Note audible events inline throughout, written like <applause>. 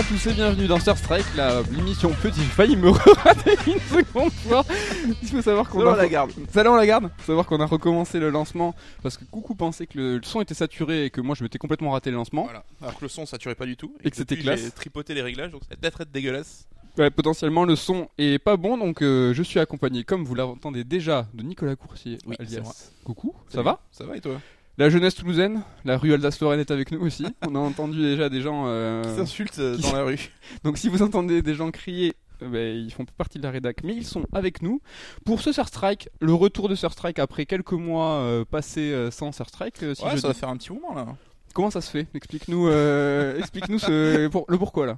À tous et bienvenue dans Star Strike, l'émission Petit. J'ai failli me <laughs> rater une seconde fois. Il faut savoir qu'on a la garde. Celle-là, on la garde. Faut savoir qu'on a recommencé le lancement parce que Coucou pensait que le, le son était saturé et que moi je m'étais complètement raté le lancement. Voilà. Alors que le son saturait pas du tout. Et que c'était classe. J'ai tripoté les réglages, donc ça va peut-être être dégueulasse. Ouais, potentiellement le son est pas bon donc euh, je suis accompagné comme vous l'entendez déjà de Nicolas Coursier Oui, alias. Coucou. Ça Salut. va? Ça va et toi? La jeunesse toulousaine, la rue Alsace-Lorraine est avec nous aussi. <laughs> on a entendu déjà des gens euh, Qui s'insultent euh, qui- dans la rue. <laughs> Donc si vous entendez des gens crier, euh, ben, ils font partie de la rédac, mais ils sont avec nous pour ce Surstrike, le retour de Surstrike après quelques mois euh, passés sans Surstrike. si ouais, je ça va faire un petit moment là. Comment ça se fait? Explique-nous, <laughs> explique-nous ce, pour- le pourquoi là.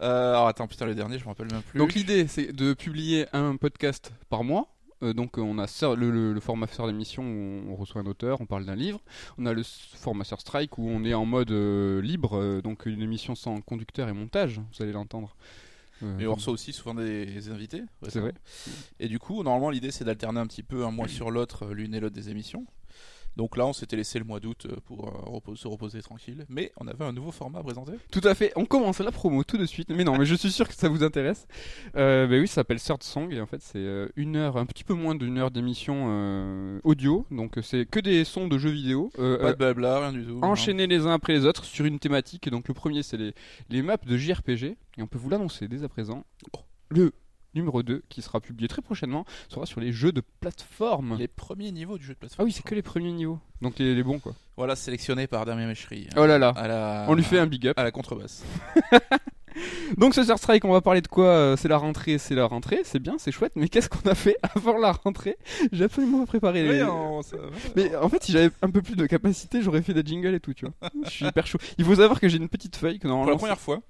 Alors attends, putain, le dernier, je me rappelle même plus. Donc l'idée c'est de publier un podcast par mois. Euh, donc on a le, le- le format Sœur d'émission où on reçoit un auteur, on parle d'un livre. On a le format Sœur Strike où on est en mode euh, libre, euh, donc une émission sans conducteur et montage, vous allez l'entendre. Et on reçoit aussi souvent des invités. C'est vrai. Et du coup, normalement, l'idée c'est d'alterner un petit peu un mois sur l'autre, l'une et l'autre des émissions. Donc là, on s'était laissé le mois d'août euh, pour euh, se reposer tranquille. Mais on avait un nouveau format à présenter. Tout à fait. On commence la promo tout de suite. Mais non, mais je suis sûr que ça vous intéresse. Euh, bah oui, ça s'appelle Third Song et en fait c'est euh, une heure, un petit peu moins d'une heure d'émission euh, audio. Donc c'est que des sons de jeux vidéo. euh, Pas de blabla, rien du tout. enchaînés les uns après les autres sur une thématique. Et donc le premier c'est les, les maps de JRPG. Et on peut vous l'annoncer dès à présent. Le numéro 2 qui sera publié très prochainement sera sur les jeux de plateforme. Les premiers niveaux du jeu de Ah plateforme. oui, c'est que les premiers niveaux. Donc les, les bons quoi. Voilà, sélectionné par Damien Méchery. Oh là là. À la... On lui fait un big up. à la contrebasse. <laughs> Donc ce Star Strike, on va parler de quoi Euh, C'est la rentrée, c'est la rentrée, c'est bien, c'est chouette, mais qu'est-ce qu'on a fait <laughs> avant la rentrée? J'ai absolument pas préparé les... Mais en fait, si j'avais un peu plus de capacité, j'aurais fait des jingles et tout, tu vois. Je suis hyper chaud. Il faut savoir que j'ai une petite feuille que Pour la normalement... première fois.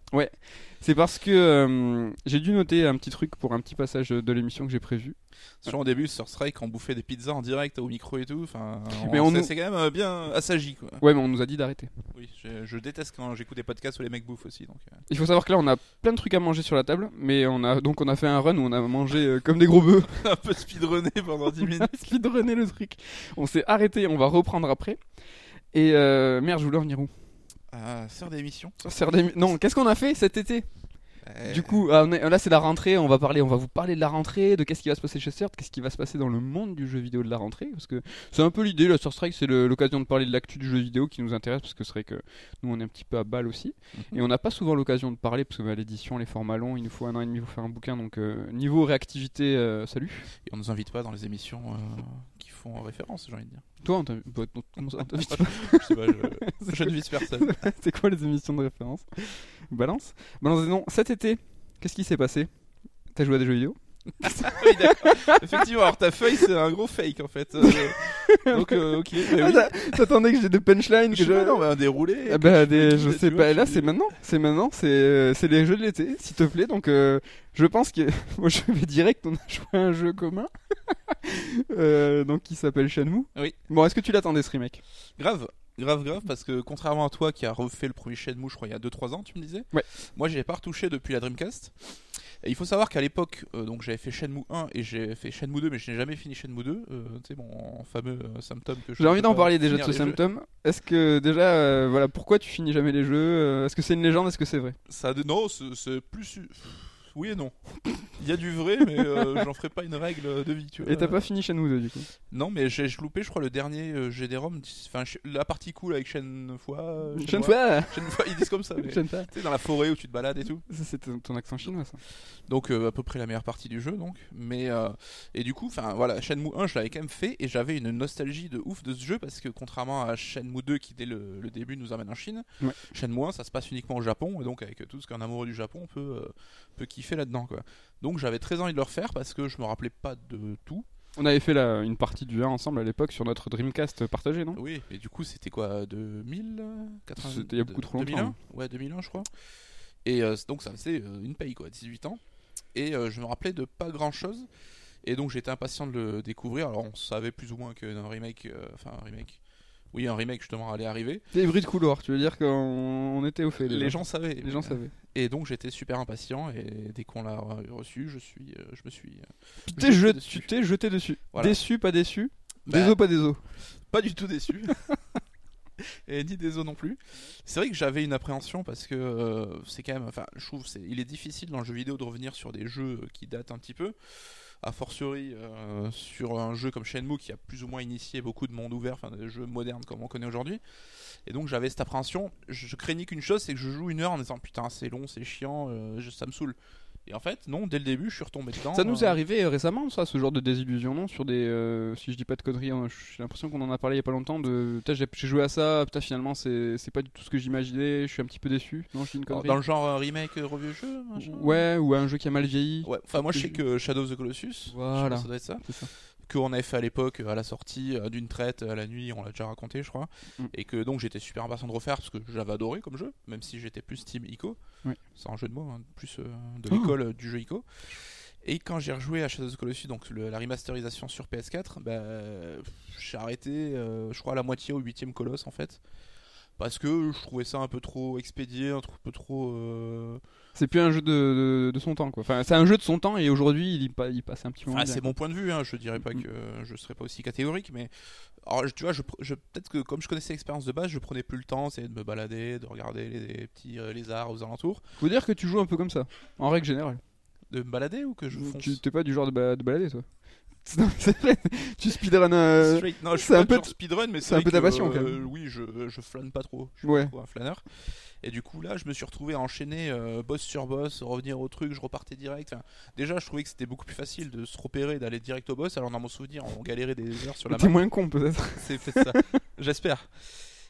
C'est parce que euh, j'ai dû noter un petit truc pour un petit passage de l'émission que j'ai prévu. Genre au début, sur Strike, on bouffait des pizzas en direct au micro et tout. Enfin, Mais on, on c'est nous- c'est quand même euh, bien assagi quoi. Ouais, mais on nous a dit d'arrêter. Oui, je, je déteste quand j'écoute des podcasts où les mecs bouffent aussi. Donc, euh. Il faut savoir que là, on a plein de trucs à manger sur la table, mais on a donc on a fait un run où on a mangé euh, comme des gros bœufs. <laughs> un peu speedrunné pendant 10 minutes. <laughs> speedrunner le truc. On s'est arrêté, on va reprendre après. Et euh, merde, je voulais en venir où? Ah, sœur d'émission. Faire des- Non, qu'est-ce qu'on a fait cet été? Euh, Du coup, ah, on est- là c'est la rentrée, on va parler, on va vous parler de la rentrée, de qu'est-ce qui va se passer chez CERT, qu'est-ce qui va se passer dans le monde du jeu vidéo de la rentrée, parce que c'est un peu l'idée, la Star Strike c'est l'occasion de parler de l'actu du jeu vidéo qui nous intéresse, parce que c'est vrai que nous on est un petit peu à balle aussi, Mhm. et on n'a pas souvent l'occasion de parler, parce que bah, l'édition, les formats longs, il nous faut un an et demi pour faire un bouquin, donc euh, niveau réactivité, euh, salut. Et on nous invite pas dans les émissions euh, font référence, j'ai envie de dire. Toi, on t'invite- bah, non, comment ça, on t'invite <laughs> je sais pas, je, je ne vise personne. <laughs> c'est quoi les émissions de référence? Balance? Balance des noms, cet été, qu'est-ce qui s'est passé? T'as joué à des jeux vidéo? <laughs> oui. Effectivement, alors ta feuille, c'est un gros fake en fait. Euh, donc, euh, ok. bah oui. Ah, T'attendais que j'ai des punchlines Je que sais pas, je... non, mais un déroulé. Ah bah, des- je sais pas, là c'est maintenant, c'est maintenant, c'est euh, c'est les jeux de l'été, s'il te plaît. Donc euh, je pense que <laughs> moi je vais direct, on a joué à un jeu commun, <laughs> donc qui s'appelle Shenmue. Oui. Bon, est-ce que tu l'attendais ce remake? Grave, grave, grave, parce que contrairement à toi qui a refait le premier Shenmue, je crois, il y a 2-3 ans, tu me disais? Ouais. Moi, j'y ai pas retouché depuis la Dreamcast. Et il faut savoir qu'à l'époque, euh, donc j'avais fait Shenmue 1 et j'ai fait Shenmue 2, mais je n'ai jamais fini Shenmue 2. Euh, tu sais, mon fameux euh, symptôme que je J'ai envie d'en parler déjà de ce symptôme. Est-ce que déjà, euh, voilà, pourquoi tu finis jamais les jeux Est-ce que c'est une légende Est-ce que c'est vrai? Ça, non, c'est c'est plus. Oui et non. Il y a du vrai, mais euh, <laughs> j'en ferai pas une règle de vie, tu vois. Et t'as pas fini Shenmue 2 du coup? Non, mais j'ai loupé, je crois, le dernier euh, GD-ROM. Enfin, la partie cool avec Shenhua. euh, Shenmue Shenhua, ils disent comme ça. <laughs> Tu sais, dans la forêt où tu te balades et tout. C'est ton accent chinois ça. Donc euh, à peu près la meilleure partie du jeu donc. Mais euh, et du coup, enfin voilà, Shenmue 1, je l'avais quand même fait et j'avais une nostalgie de ouf de ce jeu parce que contrairement à Shenmue 2 qui dès le, le début nous emmène en Chine, Ouais. Shenmue 1 ça se passe uniquement au Japon et donc avec tout ce qu'un amoureux du Japon peut peut kiffer là-dedans quoi. Donc j'avais très envie de le refaire parce que je me rappelais pas de tout. On avait fait la- une partie du 1 ensemble à l'époque sur notre Dreamcast partagé, non? Oui, et du coup c'était quoi 2000 euh, 80, C'était il y a beaucoup trop longtemps, 2001 hein. Ouais, 2001 je crois. Et euh, donc ça faisait euh, une paye quoi, 18 ans. Et euh, je me rappelais de pas grand chose. Et donc j'étais impatient de le découvrir. Alors on savait plus ou moins qu'un remake, euh, enfin un remake, oui un remake justement allait arriver. Des bruits de couloir, tu veux dire qu'on on était au fait. Les gens savaient. Les gens savaient. Et donc j'étais super impatient et dès qu'on l'a reçu, je suis, euh, je me suis euh, Tu Je t'es jeté, dessus. tu t'es jeté dessus. Voilà. Déçu, pas déçu. Bah. Déso, pas déso. pas du tout déçu. <laughs> et ni des os non plus. C'est vrai que j'avais une appréhension parce que euh, c'est quand même, enfin, je trouve, c'est, il est difficile dans le jeu vidéo de revenir sur des jeux qui datent un petit peu. A fortiori euh, sur un jeu comme Shenmue qui a plus ou moins initié beaucoup de monde ouvert, enfin des jeux modernes comme on connaît aujourd'hui. Et donc j'avais cette appréhension. Je, craignais qu'une chose, c'est que je joue une heure en disant putain c'est long, c'est chiant, euh, ça me saoule. Et en fait, non, dès le début, je suis retombé dedans. Ça nous est euh. arrivé euh, récemment, ça, ce genre de désillusion, non Sur des. Euh, si je dis pas de conneries, hein, j'ai l'impression qu'on en a parlé il y a pas longtemps. De. J'ai joué à ça, putain, finalement, c'est pas du tout ce que j'imaginais, je suis un petit peu déçu. Non, je dis une connerie. Dans le genre remake revieux jeu Ouais, ou un jeu qui a mal vieilli. Ouais, enfin, moi, je sais que Shadow of the Colossus. Voilà. Ça doit être ça. ça qu'on avait fait à l'époque à la sortie euh, d'une traite à la nuit, on l'a déjà raconté je crois, mm. et que donc j'étais super impatient de refaire parce que j'avais adoré comme jeu, même si j'étais plus team ICO, c'est un jeu de mots, hein, plus euh, de l'école euh, du jeu ICO. Et quand j'ai rejoué à Shadow of the Colossus, donc la remasterisation sur PS4, bah, j'ai arrêté, je crois, à la moitié au huitième colosse en fait parce que je trouvais ça un peu trop expédié, un peu trop. Euh, c'est plus un jeu de, de, son temps quoi. Enfin, c'est un jeu de son temps et aujourd'hui il, il, passe un petit moment. Ah, c'est mon point de vue, hein. je dirais pas mm. que je serais pas aussi catégorique, mais alors tu vois, je, je peut-être que comme je connaissais l'expérience de base, je prenais plus le temps, c'est de me balader, de regarder les, petits euh, lézards aux alentours. Faut dire que tu joues un peu comme ça, en règle générale. De me balader ou que je fonce? Tu t'es pas du genre de, de balader toi? <laughs> tu speedrun Non, je suis un peu speedrun, mais c'est un peu ta passion. quand même. Euh, oui, je, je flâne pas trop. Je suis ouais. un flâneur. Et du coup, là, je me suis retrouvé à enchaîner euh, boss sur boss, revenir au truc, je repartais direct. déjà, je trouvais que c'était beaucoup plus facile de se repérer, d'aller direct au boss. Alors, dans mon souvenir, on galérait des heures sur la map. T'es moins con, peut-être. C'est fait ça. <laughs> J'espère.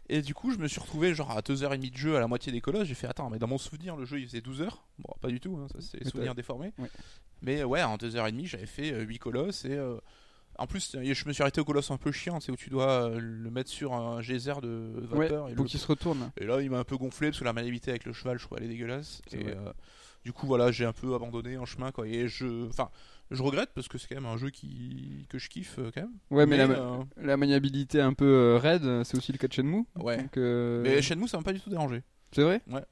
Et du coup, je me suis retrouvé genre à 2h30 de jeu à la moitié des colosses. J'ai fait attends, mais dans mon souvenir, le jeu il faisait 12 h Bon, pas du tout, hein, ça c'est souvenir déformé. Mais ouais, en 2h30, j'avais fait 8 euh, colosses et. Euh, en plus, je me suis arrêté au colosse un peu chiant, c'est où tu dois euh, le mettre sur un geyser de vapeur. et pour qu'il se retourne. Et là, il m'a un peu gonflé parce que la maniabilité avec le cheval, je trouvais elle est dégueulasse. Et du coup, voilà, j'ai un peu abandonné en chemin. Quoi, et je. Enfin je regrette parce que c'est quand même un jeu qui que je kiffe euh, quand même. Ouais, mais, la, euh, maniabilité un peu euh, raide, c'est aussi le cas de Shenmue. Ouais. Mais Shenmue, ça m'a pas du tout dérangé. C'est vrai? Ouais.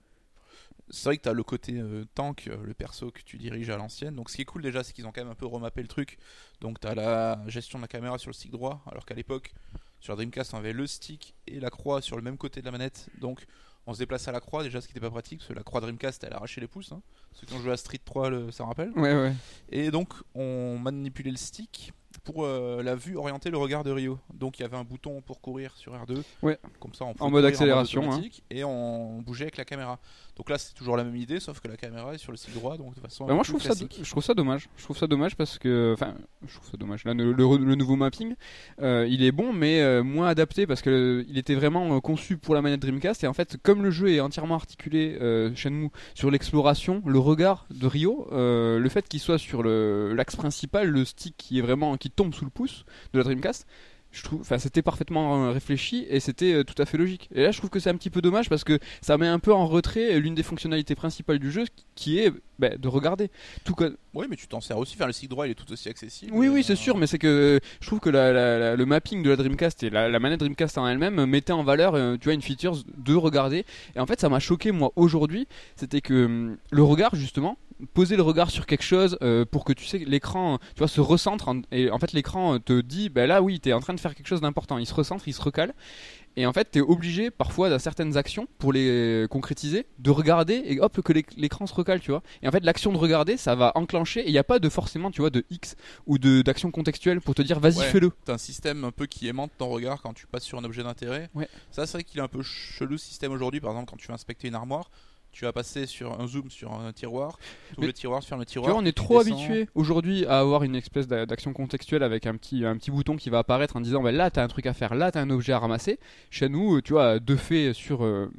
C'est vrai que t'as le côté tank, le perso que tu diriges à l'ancienne. Donc ce qui est cool déjà, c'est qu'ils ont quand même un peu remappé le truc. Donc t'as la gestion de la caméra sur le stick droit, alors qu'à l'époque, sur Dreamcast, on avait le stick et la croix sur le même côté de la manette. Donc on se déplace à la croix déjà ce qui n'était pas pratique parce que la croix Dreamcast elle a arraché les pouces hein. ceux qui ont joué à Street 3 le, ça rappelle ouais ouais et donc on manipulait le stick pour euh, la vue orienter le regard de Rio. Donc il y avait un bouton pour courir sur R2. Ouais. Comme ça, on en mode accélération. Hein. Et on bougeait avec la caméra. Donc là, c'est toujours la même idée, sauf que la caméra est sur le stick droit. Donc de façon. Bah, moi, je trouve, ça, je trouve ça dommage. Je trouve ça dommage parce que. Enfin, je trouve ça dommage. Là, le, le, nouveau mapping, euh, il est bon, mais euh, moins adapté parce que il était vraiment conçu pour la manette Dreamcast. Et en fait, comme le jeu est entièrement articulé, Shenmue, sur l'exploration, le regard de Rio, le fait qu'il soit sur l'axe principal, le stick qui est vraiment qui tombe sous le pouce de la Dreamcast, c'était parfaitement euh, réfléchi et c'était euh, tout à fait logique. Et là, je trouve que c'est un petit peu dommage parce que ça met un peu en retrait l'une des fonctionnalités principales du jeu, qui est bah, de regarder. Tout Oui, mais tu t'en sers aussi. Enfin, le stick droit, il est tout aussi accessible. Oui, oui, c'est euh, sûr, mais c'est que je trouve que le mapping de la Dreamcast et la, manette Dreamcast en elle-même mettait en valeur, tu vois, une feature de regarder. Et en fait, ça m'a choqué moi aujourd'hui, c'était que hum, le regard justement poser le regard sur quelque chose euh, pour que tu sais l'écran tu vois se recentre et en fait l'écran te dit ben là oui tu es en train de faire quelque chose d'important il se recentre il se recale et en fait tu es obligé parfois dans certaines actions pour les concrétiser de regarder et hop que l'écran se recale tu vois. Et en fait l'action de regarder ça va enclencher et il n'y a pas de forcément tu vois de X ou de d'action contextuelle pour te dire vas-y fais-le. t'as un système un peu qui aimante ton regard quand tu passes sur un objet d'intérêt. Ouais. ça c'est vrai qu'il est un peu chelou ce système aujourd'hui par exemple quand tu vas inspecter une armoire tu vas passer sur un zoom sur un tiroir, le tiroir, ferme le tiroir. on est trop habitué aujourd'hui à avoir une espèce d'action contextuelle avec un petit, un petit bouton qui va apparaître en disant bah, là, tu as un truc à faire, là, tu as un objet à ramasser. Chez nous, tu vois, deux faits sur, euh,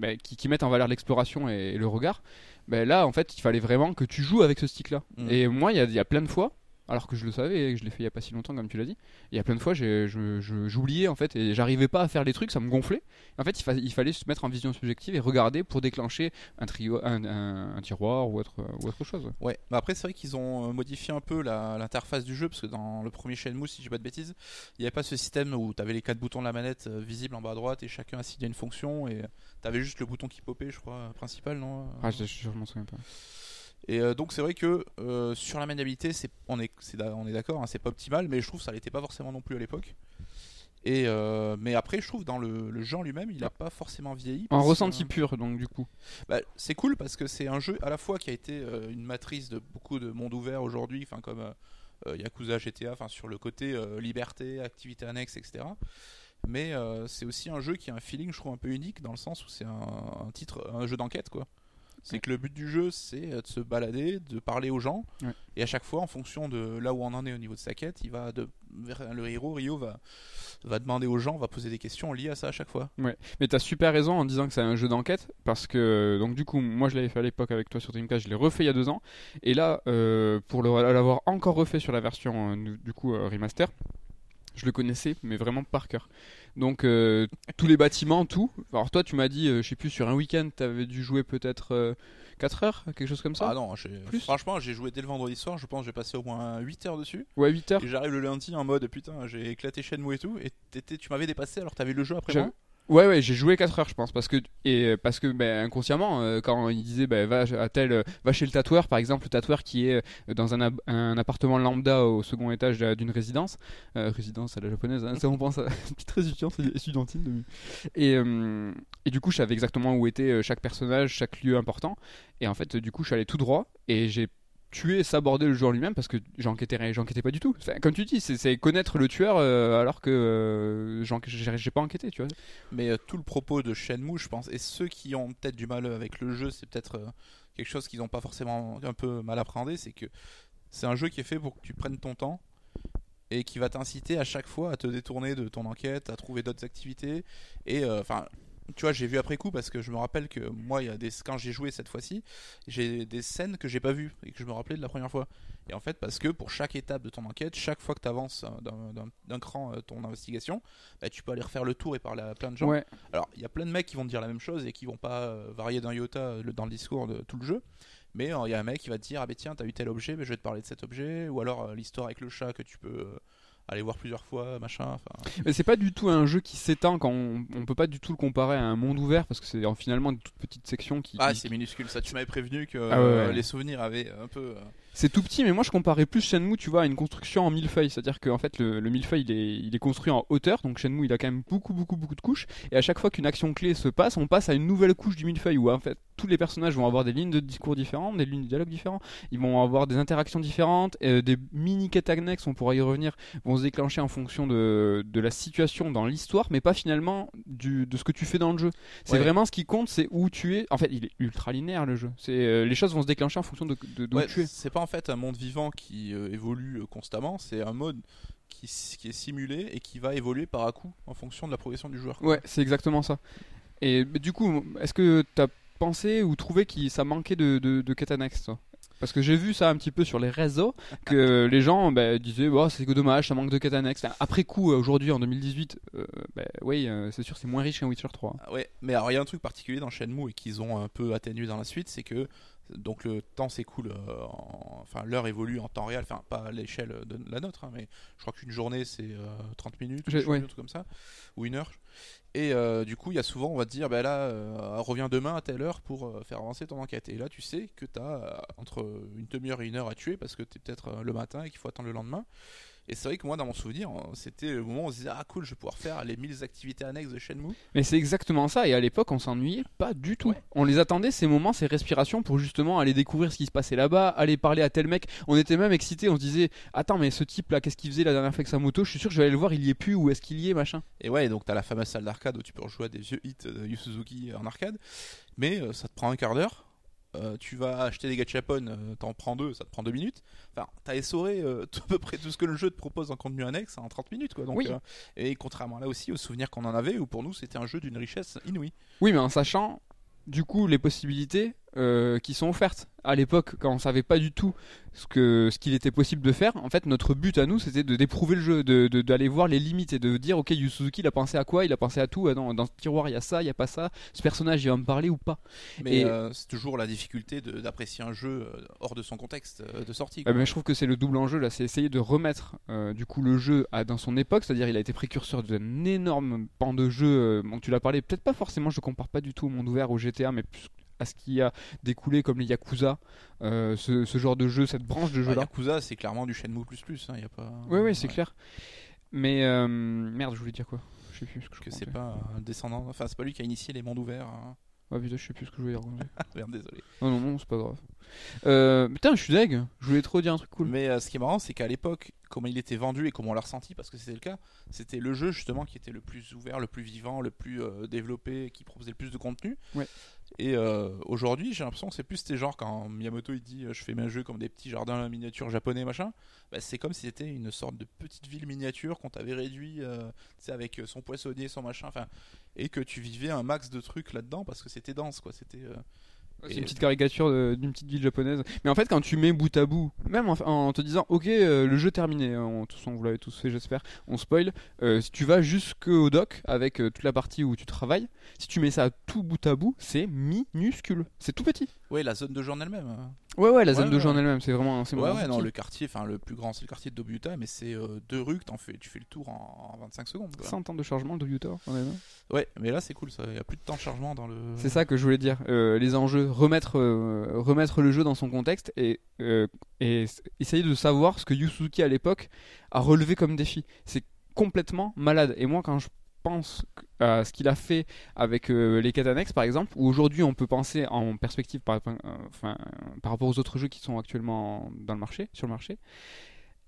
bah, qui, mettent en valeur l'exploration et, le regard. Bah, là, en fait, il fallait vraiment que tu joues avec ce stick-là. Mm. Et moi, il y, y a, plein de fois alors que je le savais et que je l'ai fait il y a pas si longtemps comme tu l'as dit. Il y a plein de fois j'oubliais en fait et j'arrivais pas à faire les trucs, ça me gonflait. En fait, il, fallait se mettre en vision subjective et regarder pour déclencher un, trio, un, tiroir ou autre, ou autre chose. Ouais, bah après c'est vrai qu'ils ont euh, modifié un peu l'interface du jeu parce que dans le premier Shenmue, si je dis pas de bêtises, il n'y avait pas ce système où tu avais les quatre boutons de la manette euh, visibles en bas à droite et chacun assigné à une fonction et tu avais juste le bouton qui popait, je crois, principal, non? Ah, je, je, m'en souviens pas. Et euh, donc c'est vrai que euh, sur la maniabilité, c'est, on est, on est d'accord, hein, c'est pas optimal, mais je trouve que ça l'était pas forcément non plus à l'époque. Et euh, mais après, je trouve dans le, le jeu lui-même, il n'a pas forcément vieilli. Un ressenti pur, donc du coup. Bah, c'est cool parce que c'est un jeu à la fois qui a été une matrice de beaucoup de monde ouvert aujourd'hui, enfin comme Yakuza, GTA, enfin sur le côté liberté, activité annexe, etc. Mais c'est aussi un jeu qui a un feeling, je trouve, un peu unique dans le sens où c'est un, un, titre, un jeu d'enquête, quoi. C'est que le but du jeu, c'est de se balader, de parler aux gens, et à chaque fois, en fonction de là où on en est au niveau de sa quête, il va de, le héros Rio va va demander aux gens, va poser des questions liées à ça à chaque fois. Ouais, mais t'as super raison en disant que c'est un jeu d'enquête parce que donc du coup moi je l'avais fait à l'époque avec toi sur Dreamcast, je l'ai refait il y a deux ans et là euh, pour l'avoir encore refait sur la version euh, du coup euh, remaster, je le connaissais mais vraiment par cœur. Donc tous les bâtiments, tout. Alors toi tu m'as dit, je sais plus sur un week-end t'avais dû jouer peut-être 4 heures, quelque chose comme ça Ah non, franchement, j'ai joué dès le vendredi soir, je pense que j'ai passé au moins 8 heures dessus. Ouais, 8 heures. Et j'arrive le lundi en mode putain, j'ai éclaté Shenmue et tout, et tu m'avais dépassé alors t'avais le jeu après moi Ouais, ouais, j'ai joué 4 heures, je pense, parce que et parce que ben, inconsciemment, euh, quand il disait ben, va à tel, euh, va chez le tatoueur, par exemple, le tatoueur qui est euh, dans un, un appartement lambda au second étage d'une résidence, résidence à la japonaise, hein, ça on pense à <laughs> une petite résidence estudiantine. Et, et du coup, je savais exactement où était chaque personnage, chaque lieu important, et en fait, du coup, je suis allé tout droit et j'ai tuer, s'aborder le joueur lui-même parce que j'enquêtais, j'enquêtais pas du tout. comme tu dis, c'est connaître le tueur euh, alors que euh, j'ai pas enquêté, tu vois. Mais euh, tout le propos de Shenmue, je pense, et ceux qui ont peut-être du mal avec le jeu, c'est peut-être quelque chose qu'ils n'ont pas forcément un peu mal appréhendé, c'est que c'est un jeu qui est fait pour que tu prennes ton temps et qui va t'inciter à chaque fois à te détourner de ton enquête, à trouver d'autres activités. Et enfin, tu vois, j'ai vu après coup parce que je me rappelle que moi, il y a des quand j'ai joué cette fois-ci, j'ai des scènes que j'ai pas vues et que je me rappelais de la première fois. Et en fait, parce que pour chaque étape de ton enquête, chaque fois que tu avances euh, d'un cran euh, ton investigation, bah, tu peux aller refaire le tour et parler à plein de gens. Alors, il y a plein de mecs qui vont te dire la même chose et qui vont pas euh, varier d'un iota dans le discours de tout le jeu. Mais il y a un mec qui va te dire Ah, ben tiens, t'as eu tel objet, mais je vais te parler de cet objet. Ou alors l'histoire avec le chat que tu peux aller voir plusieurs fois, machin. Mais c'est pas du tout un jeu qui s'étend quand on, on, peut pas du tout le comparer à un monde ouvert parce que c'est finalement une toute petite section qui. Ah, c'est minuscule. Ça, tu m'avais prévenu que ah euh, les souvenirs avaient un peu. C'est tout petit, mais moi je comparais plus Shenmue, tu vois, à une construction en millefeuille. C'est-à-dire qu'en fait, le, le, millefeuille il est, il est construit en hauteur, donc Shenmue il a quand même beaucoup, beaucoup, beaucoup de couches. Et à chaque fois qu'une action clé se passe, on passe à une nouvelle couche du millefeuille où en fait tous les personnages vont avoir des lignes de discours différentes, des lignes de dialogue différentes, ils vont avoir des interactions différentes, euh, des mini quêtes annexes, on pourra y revenir, vont se déclencher en fonction de, de la situation dans l'histoire, mais pas finalement du, de ce que tu fais dans le jeu. C'est vraiment ce qui compte, c'est où tu es. En fait, il est ultra linéaire le jeu. C'est euh, les choses vont se déclencher en fonction de, de, où tu es. C'est pas en fait un monde vivant qui euh, évolue euh, constamment, c'est un mode qui, qui, est simulé et qui va évoluer par à coup en fonction de la progression du joueur. Ouais, c'est exactement ça. Et du coup, est-ce que tu as pensé ou trouvé que ça manquait de, de, de quête annexe parce que j'ai vu ça un petit peu sur les réseaux, que <laughs> les gens bah, disaient oh, c'est que dommage, ça manque de quête annexe. Après coup, euh, aujourd'hui, en 2018, bah, oui, c'est sûr, c'est moins riche qu'un Witcher 3. Ah ouais, mais alors il y a un truc particulier dans Shenmue et qu'ils ont un peu atténué dans la suite, c'est que donc le temps s'écoule, euh, enfin l'heure évolue en temps réel, enfin pas à l'échelle de la nôtre, hein, mais je crois qu'une journée c'est 30 euh, minutes, ou un truc comme ça, ou une heure. Et euh, du coup, il y a souvent, on va te dire, ben là, reviens demain à telle heure pour faire avancer ton enquête. Et là, tu sais que tu as entre une demi-heure et une heure à tuer parce que tu es peut-être le matin et qu'il faut attendre le lendemain. Et c'est vrai que moi, dans mon souvenir, c'était le moment où on se disait Ah, cool, je vais pouvoir faire les 1000 activités annexes de Shenmue. Mais c'est exactement ça. Et à l'époque, on s'ennuyait pas du tout. On les attendait, ces moments, ces respirations, pour justement aller découvrir ce qui se passait là-bas, aller parler à tel mec. On était même excités. On se disait Attends, mais ce type là, qu'est-ce qu'il faisait la dernière fois avec sa moto? Je suis sûr que je vais aller le voir, il y est plus, où est-ce qu'il y est, machin. Et ouais, donc t'as la fameuse salle d'arcade où tu peux rejouer à des vieux hits de Yu Suzuki en arcade. Mais euh, ça te prend un quart d'heure euh, tu vas acheter des gachapon, euh, t'en prends deux, ça te prend deux minutes. Enfin, t'as essoré euh, <laughs> à peu près tout ce que le jeu te propose en contenu annexe en 30 minutes, quoi. Donc, et contrairement là aussi au souvenir qu'on en avait, où pour nous c'était un jeu d'une richesse inouïe. Oui, mais en sachant du coup les possibilités qui sont offertes à l'époque, quand on savait pas du tout ce que ce qu'il était possible de faire, en fait, notre but à nous, c'était de d'éprouver le jeu, de d'aller voir les limites et de dire, ok, Yu Suzuki, il a pensé à quoi? Il a pensé à tout. dans, dans ce tiroir, il y a ça, il y a pas ça. Ce personnage, il va me parler ou pas? Mais euh, c'est toujours la difficulté d'apprécier un jeu euh, hors de son contexte euh, de sortie. mais je trouve que c'est le double enjeu là, c'est essayer de remettre du coup le jeu à, dans son époque, c'est-à-dire il a été précurseur d'un énorme pan de jeux. Bon, tu l'as parlé, peut-être pas forcément, je compare pas du tout au monde ouvert au GTA, mais plus à ce qui a découlé comme les Yakuza, euh, ce, genre de jeu, cette branche de jeu-là. Yakuza, c'est clairement du Shenmue plus plus. Hein, y a pas... Oui, oui, c'est clair. Mais euh, merde, je voulais dire quoi? Je sais plus ce que, je que c'est pas un descendant. Enfin, c'est pas lui qui a initié les mondes ouverts. Hein. Ah putain, je sais plus ce que je voulais dire. <laughs> Merde, désolé. Non, non, non, c'est pas grave. Euh, putain, je suis deg. Je voulais trop dire un truc cool. Mais euh, ce qui est marrant, c'est qu'à l'époque, comment il était vendu et comment on l'a ressenti, parce que c'était le cas, c'était le jeu justement qui était le plus ouvert, le plus vivant, le plus euh, développé, qui proposait le plus de contenu. Ouais. Et aujourd'hui, j'ai l'impression que c'est plus c'était genre quand Miyamoto il dit je fais mes jeux comme des petits jardins miniatures japonais machin. Bah, c'est comme si c'était une sorte de petite ville miniature qu'on t'avait réduit, euh, avec son poissonnier, son machin, enfin, et que tu vivais un max de trucs là-dedans parce que c'était dense quoi. C'était c'est une petite caricature d'une petite ville japonaise. Mais en fait, quand tu mets bout à bout, même en, te disant, ok, euh, le jeu terminé, on, tous, vous l'avez tous fait, j'espère, on spoil. Euh, si tu vas jusqu'au doc avec euh, toute la partie où tu travailles, si tu mets ça tout bout à bout, c'est minuscule. C'est tout petit. Oui, la zone de jeu en elle-même. Ouais, ouais, la zone de jeu en elle-même, c'est vraiment. Ouais, ouais, non, le quartier, enfin, le plus grand, c'est le quartier de Dobuta, mais c'est deux rues que fais, tu fais le tour en, 25 secondes. 100 temps de chargement, Dobuta, en même Ouais, mais là, c'est cool, ça. Il y a plus de temps de chargement dans le. C'est ça que je voulais dire. les enjeux, remettre euh, remettre le jeu dans son contexte et, euh, et essayer de savoir ce que Yusuki à l'époque a relevé comme défi. C'est complètement malade. Et moi, quand je pense à ce qu'il a fait avec euh, les quêtes annexes par exemple, où aujourd'hui on peut penser en perspective par, enfin, par rapport aux autres jeux qui sont actuellement dans le marché, sur le marché,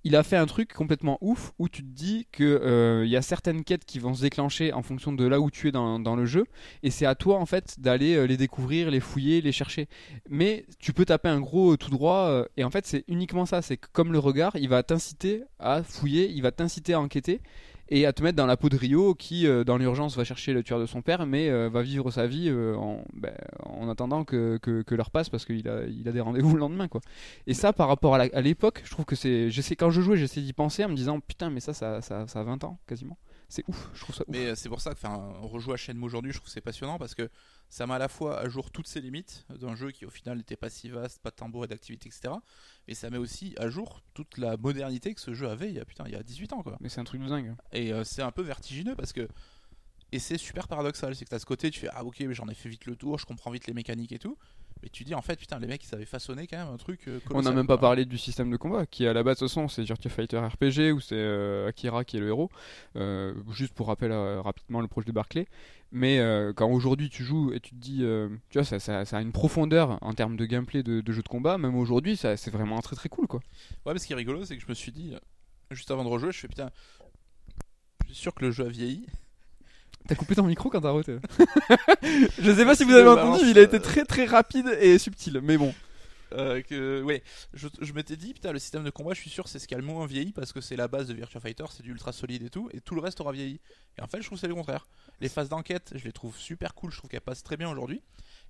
il a fait un truc complètement ouf où tu te dis que il euh, y a certaines quêtes qui vont se déclencher en fonction de là où tu es dans, le jeu et c'est à toi en fait d'aller euh, les découvrir, les fouiller, les chercher. Mais tu peux taper un gros tout droit euh, et en fait c'est uniquement ça, c'est que comme le regard, il va t'inciter à fouiller, il va t'inciter à enquêter et à te mettre dans la peau de Rio qui, euh, dans l'urgence, va chercher le tueur de son père, mais euh, va vivre sa vie euh, en, ben, en, attendant que, l'heure passe parce qu'il a, il a des rendez-vous le lendemain. Quoi. Et ça, par rapport à l'époque, je trouve que c'est. Quand je jouais, j'essayais d'y penser en me disant putain, mais ça, ça, ça, ça a 20 ans quasiment c'est ouf, je trouve ça ouf. Mais c'est pour ça que enfin, rejouer à Shenmue aujourd'hui, je trouve c'est passionnant parce que ça met à la fois à jour toutes ces limites d'un jeu qui au final n'était pas si vaste, pas de tambour et d'activité, etc. Mais ça met aussi à jour toute la modernité que ce jeu avait il y a, putain, il y a 18 ans. Quoi. Mais c'est un truc de dingue. Et euh, c'est un peu vertigineux parce que. Et c'est super paradoxal, c'est que as ce côté, tu fais ah ok, mais j'en ai fait vite le tour, je comprends vite les mécaniques et tout. Mais tu dis en fait, putain, les mecs ils avaient façonné quand même un truc. Euh, On n'a même pas parlé du système de combat qui à la base, de toute façon, c'est Virtua Fighter RPG ou c'est euh, Akira qui est le héros. juste pour rappel rapidement le projet de Barclay. Mais euh, quand aujourd'hui tu joues et tu te dis, euh, tu vois, ça, ça, ça, a une profondeur en termes de gameplay de, de jeu de combat, même aujourd'hui, c'est vraiment très très cool quoi. Ouais, mais ce qui est rigolo, c'est que je me suis dit, euh, juste avant de rejouer, je fais putain, je suis sûr que le jeu a vieilli. T'as coupé ton micro quand t'as roté. <laughs> je sais pas si vous avez entendu, il a été très très rapide et subtil, mais bon. Euh, que, ouais, je, je m'étais dit, putain, le système de combat, je suis sûr, c'est ce qui a le moins vieilli parce que c'est la base de Virtua Fighter, c'est du ultra solide et tout, et tout le reste aura vieilli. Et en fait, je trouve c'est le contraire. Les phases d'enquête, je les trouve super cool, je trouve qu'elles passent très bien aujourd'hui.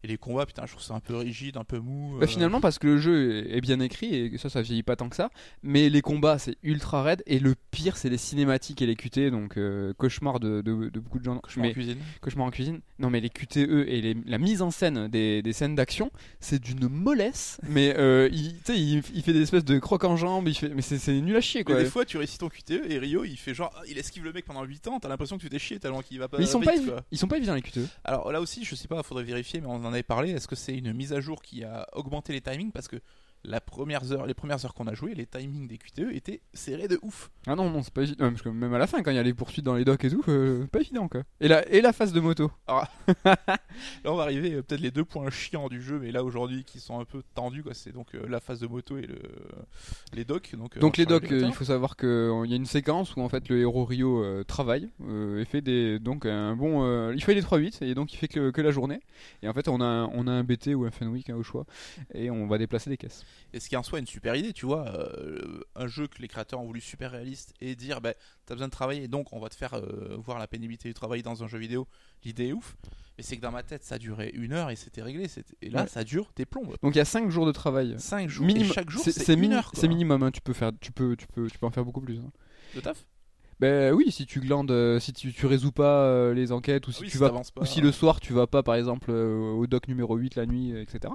Et les combats, putain, je trouve ça un peu rigide, un peu mou. Bah, euh. finalement, parce que le jeu est bien écrit et ça, ça vieillit pas tant que ça. Mais les combats, c'est ultra raide. Et le pire, c'est les cinématiques et les QTE. Donc, euh, cauchemar de, de, beaucoup de gens. Cauchemar en cuisine. Cauchemar en cuisine. Non, mais les QTE et la mise en scène des, des scènes d'action, c'est d'une mollesse. mais euh, il, il, il, fait des espèces de crocs en jambes. Il fait, mais c'est nul à chier, quoi. des fois, tu récites ton QTE et Rio, il fait genre, il esquive le mec pendant 8 ans. T'as l'impression que tu t'es chier tellement qu'il va pas. Mais ils sont, pas, ils sont pas évidents, les QTE. Alors là aussi, je sais pas, faudrait vérifier, mais on en Est-ce que c'est une mise à jour qui a augmenté les timings? Parce que la première heure, les premières heures qu'on a joué, les timings des QTE étaient serrés de ouf. Ah non, non, c'est pas évident. Même à la fin, quand il y a les poursuites dans les docks et tout, euh, pas évident quoi. Et la, et la phase de moto. Ah. <laughs> là, on va arriver euh, peut-être les deux points chiants du jeu, mais là aujourd'hui qui sont un peu tendus, quoi. C'est donc euh, la phase de moto et le, les docks. Donc, donc les docks, il faut savoir qu'il y a une séquence où en fait le héros Rio travaille et fait des. Donc un bon. il fait les 3-8 et donc il fait que, que, la journée. Et en fait, on a, on a un BT ou un Fenwick hein, au choix et on va déplacer des caisses. Et ce qui en soit une super idée, tu vois, euh, un jeu que les créateurs ont voulu super réaliste et dire, bah, t'as besoin de travailler, donc on va te faire euh, voir la pénibilité du travail dans un jeu vidéo, l'idée est ouf. Mais c'est que dans ma tête, ça durait une heure et c'était réglé. Et là, ça dure des plombes. Donc il y a 5 jours de travail. 5 jours. et chaque jour, c'est C'est minimum, hein. tu, peux faire, tu, peux, tu, peux, tu peux en faire beaucoup plus. Hein. De taf? Ben oui, si tu glandes, euh, si tu, tu résous pas les enquêtes ou si tu vas, ou si le soir tu vas pas par exemple au doc numéro 8 la nuit, etc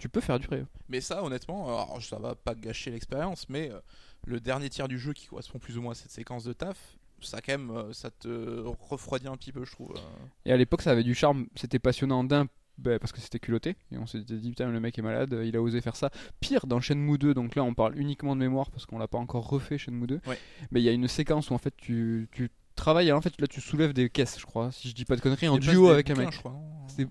tu peux faire durer. Mais ça, honnêtement, alors, ça va pas gâcher l'expérience, mais euh, le dernier tiers du jeu qui correspond plus ou moins à cette séquence de taf, ça quand même, euh, ça te refroidit un petit peu, je trouve. Euh. Et à l'époque, ça avait du charme, c'était passionnant d'un bah, parce que c'était culotté. Et on s'était dit, putain, le mec est malade, il a osé faire ça. Pire, dans Shenmue 2, donc là on parle uniquement de mémoire parce qu'on l'a pas encore refait Shenmue 2. Mais il y a une séquence où en fait tu, tu travailles, en fait là tu soulèves des caisses, je crois, si je dis pas de conneries, en duo avec un mec.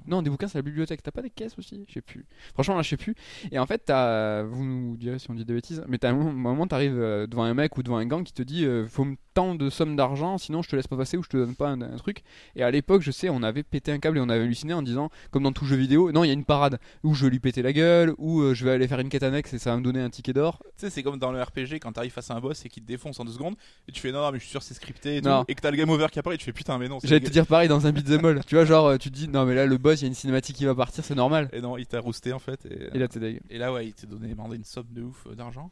non, des bouquins, c'est la bibliothèque. T'as pas des caisses aussi? Je sais plus. Franchement, là, je sais plus. Et en fait, as... vous nous direz si on dit des bêtises, mais t'as un moment, t'arrives euh, devant un mec ou devant un gang qui te dit euh, faut me tant de sommes d'argent, sinon je te laisse pas passer ou je te donne pas un, truc. Et à l'époque, je sais, on avait pété un câble et on avait halluciné en disant, comme dans tout jeu vidéo, non, il y a une parade où je vais lui péter la gueule, ou euh, je vais aller faire une quête annexe et ça va me donner un ticket d'or. Tu sais, c'est comme dans le RPG quand t'arrives face à un boss et qu'il te défonce en deux secondes, et tu fais non, mais je suis sûr c'est scripté et, tout, et que t'as le game over qui apparaît et tu fais putain, mais non. J'allais te dire pareil dans un beat'em all. tu vois, genre, euh, tu te dis non, mais là le boss, il y a une cinématique qui va partir, c'est normal. Et non, il t'a roosté en fait. Et, là, t'es Et là, ouais, il t'a donné demandé une somme de ouf euh, d'argent.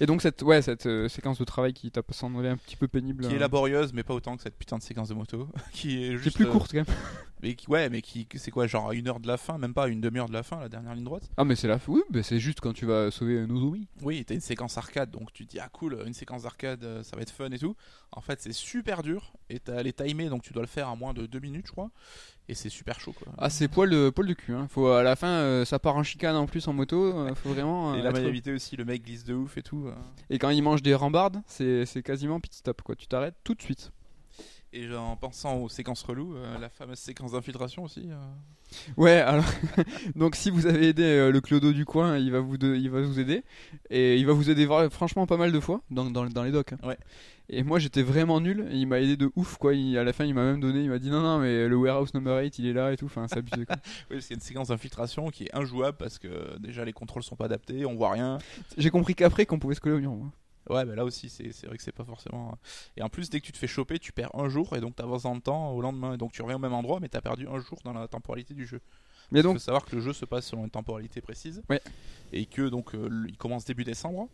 Et donc cette, ouais, cette euh, séquence de travail qui t'a semblé un petit peu pénible. Qui est euh, laborieuse, mais pas autant que cette putain de séquence de moto. <laughs> qui est juste. plus euh, courte quand même. <laughs> Mais qui, ouais, mais qui, c'est quoi, genre à une heure de la fin, même pas une demi-heure de la fin, la dernière ligne droite? Ah, mais c'est la, oui, mais c'est juste quand tu vas sauver Nozomi. Oui, t'as une séquence arcade, donc tu te dis ah cool, une séquence d'arcade, ça va être fun et tout. En fait, c'est super dur et t'as les timés, donc tu dois le faire en moins de deux minutes, je crois et c'est super chaud quoi. Ah c'est poil de poil de cul hein. Faut à la fin euh, ça part en chicane en plus en moto, euh, faut vraiment Et la maniabilité aussi, le mec glisse de ouf et tout. Euh. Et quand il mange des rambardes, c'est quasiment pit stop quoi, tu t'arrêtes tout de suite. Et en pensant aux séquences reloues, la fameuse séquence d'infiltration aussi. Ouais, alors <laughs> donc si vous avez aidé le clodo du coin, il va vous il va vous aider et il va vous aider franchement pas mal de fois dans, dans, dans les docks. Hein. Ouais. Et moi j'étais vraiment nul, il m'a aidé de ouf quoi, à la fin il m'a même donné, il m'a dit non non mais le warehouse number 8 il est là et tout, enfin c'est abusé quoi. <laughs> oui c'est une séquence d'infiltration qui est injouable parce que déjà les contrôles sont pas adaptés, on voit rien. J'ai compris qu'après qu'on pouvait se coller au mur. Ouais, bah là aussi, c'est vrai que c'est pas forcément. Et en plus, dès que tu te fais choper, tu perds un jour et donc t'avances dans le temps au lendemain. Et donc tu reviens au même endroit, mais t'as perdu un jour dans la temporalité du jeu. Mais donc. Il faut savoir que le jeu se passe selon une temporalité précise. Ouais. Et que donc euh, il commence début décembre.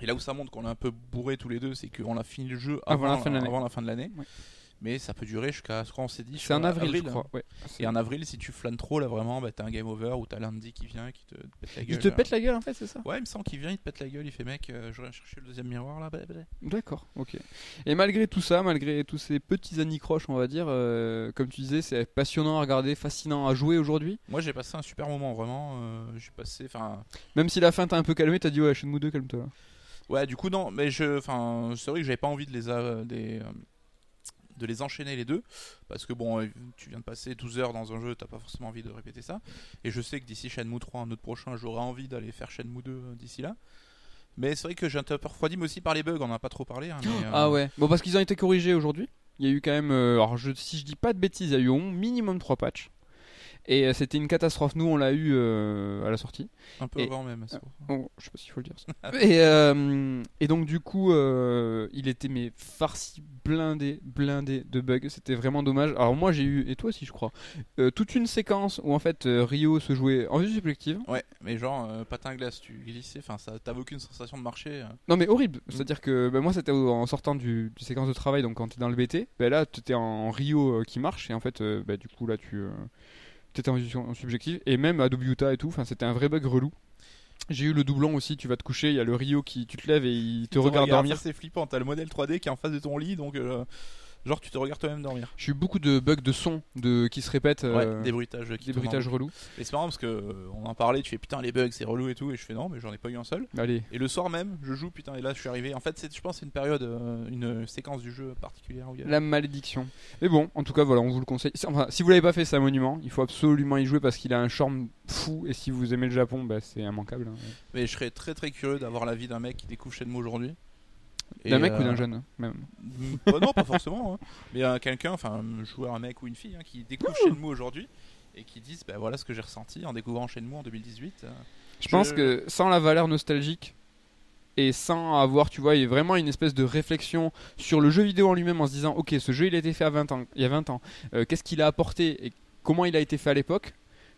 Et là où ça montre qu'on est un peu bourré tous les deux, c'est qu'on a fini le jeu avant, la, fin de l'année mais ça peut durer jusqu'à ce qu'on s'est dit. C'est en avril, je crois. Et en avril, si tu flânes trop, là vraiment, bah, t'as un game over ou t'as lundi qui vient qui te pète la gueule. Il te pète la gueule en fait, c'est ça? Ouais, il me semble qu'il vient, il te pète la gueule, il fait mec, euh, je vais chercher le deuxième miroir là. D'accord, ok. Et malgré tout ça, malgré tous ces petits anicroches, on va dire, euh, comme tu disais, c'est passionnant à regarder, fascinant à jouer aujourd'hui. Moi j'ai passé un super moment, vraiment. Euh, j'ai passé, enfin. Même si la fin t'a un peu calmé, t'as dit ouais, Shenmue 2, calme-toi. Ouais, du coup, non, mais je. Enfin, c'est vrai que j'avais pas envie de les. des, de les enchaîner les deux. Parce que bon euh, tu viens de passer 12 heures dans un jeu t'as pas forcément envie de répéter ça. Et je sais que d'ici Shenmue 3 un autre prochain j'aurai envie d'aller faire Shenmue 2 euh, d'ici là. Mais c'est vrai que j'ai un peu refroidi mais aussi par les bugs on en a pas trop parlé hein, euh, ah ouais. Bon parce qu'ils ont été corrigés aujourd'hui. Il y a eu quand même alors je, si je dis pas de bêtises il y a eu au minimum 3 patchs et c'était une catastrophe. Nous, on l'a eu à la sortie. Un peu avant même. Oh, je sais pas s'il faut le dire. <laughs> et, et, donc, du coup, il était mais farci blindé, blindé de bugs. C'était vraiment dommage. Alors moi j'ai eu, et toi aussi je crois, euh, toute une séquence où en fait euh, Rio se jouait en vue subjective. Ouais, mais genre euh, patin glace, tu glissais, enfin ça t'avais aucune sensation de marcher. Non mais horrible. Mm. C'est-à-dire que bah, moi c'était en sortant du, du, séquence de travail, donc quand t'es dans le BT, bah, là t'étais en Rio qui marche et en fait bah, du coup là tu t'étais en subjective et même à Utah et tout. Enfin c'était un vrai bug relou. J'ai eu le doublon aussi, tu vas te coucher, il y a le Rio qui tu te lèves et il te regarde dormir. C'est flippant, t'as le modèle 3D qui est en face de ton lit donc euh, Genre tu te regardes toi-même dormir. J'ai eu beaucoup de bugs de son de, qui se répètent. Euh, des bruitages qui Des bruitages relous. Et c'est marrant parce que euh, on en parlait, tu fais putain les bugs c'est relou et tout, et je fais non, mais j'en ai pas eu un seul. Allez. Et le soir même, je joue putain, et là je suis arrivé. En fait, je pense c'est une période, euh, une séquence du jeu particulière. Où La malédiction. Mais bon, en tout cas, voilà, on vous le conseille. Enfin, si vous l'avez pas fait, c'est un monument. Il faut absolument y jouer parce qu'il a un charme fou. Et si vous aimez le Japon, bah, c'est immanquable. Hein. Mais je serais très très curieux d'avoir l'avis d'un mec qui découvre Shenmue aujourd'hui. D'un mec ou d'un euh, jeune, même bah Non, pas forcément. Hein. Mais euh, quelqu'un, enfin un joueur, un mec ou une fille, hein, qui découvre Shenmue aujourd'hui et qui disent bah, voilà ce que j'ai ressenti en découvrant Shenmue en 2018. Euh, je, pense que sans la valeur nostalgique et sans avoir, tu vois, vraiment une espèce de réflexion sur le jeu vidéo en lui-même en se disant ok, ce jeu il a été fait à 20 ans, il y a 20 ans, qu'est-ce qu'il a apporté et comment il a été fait à l'époque,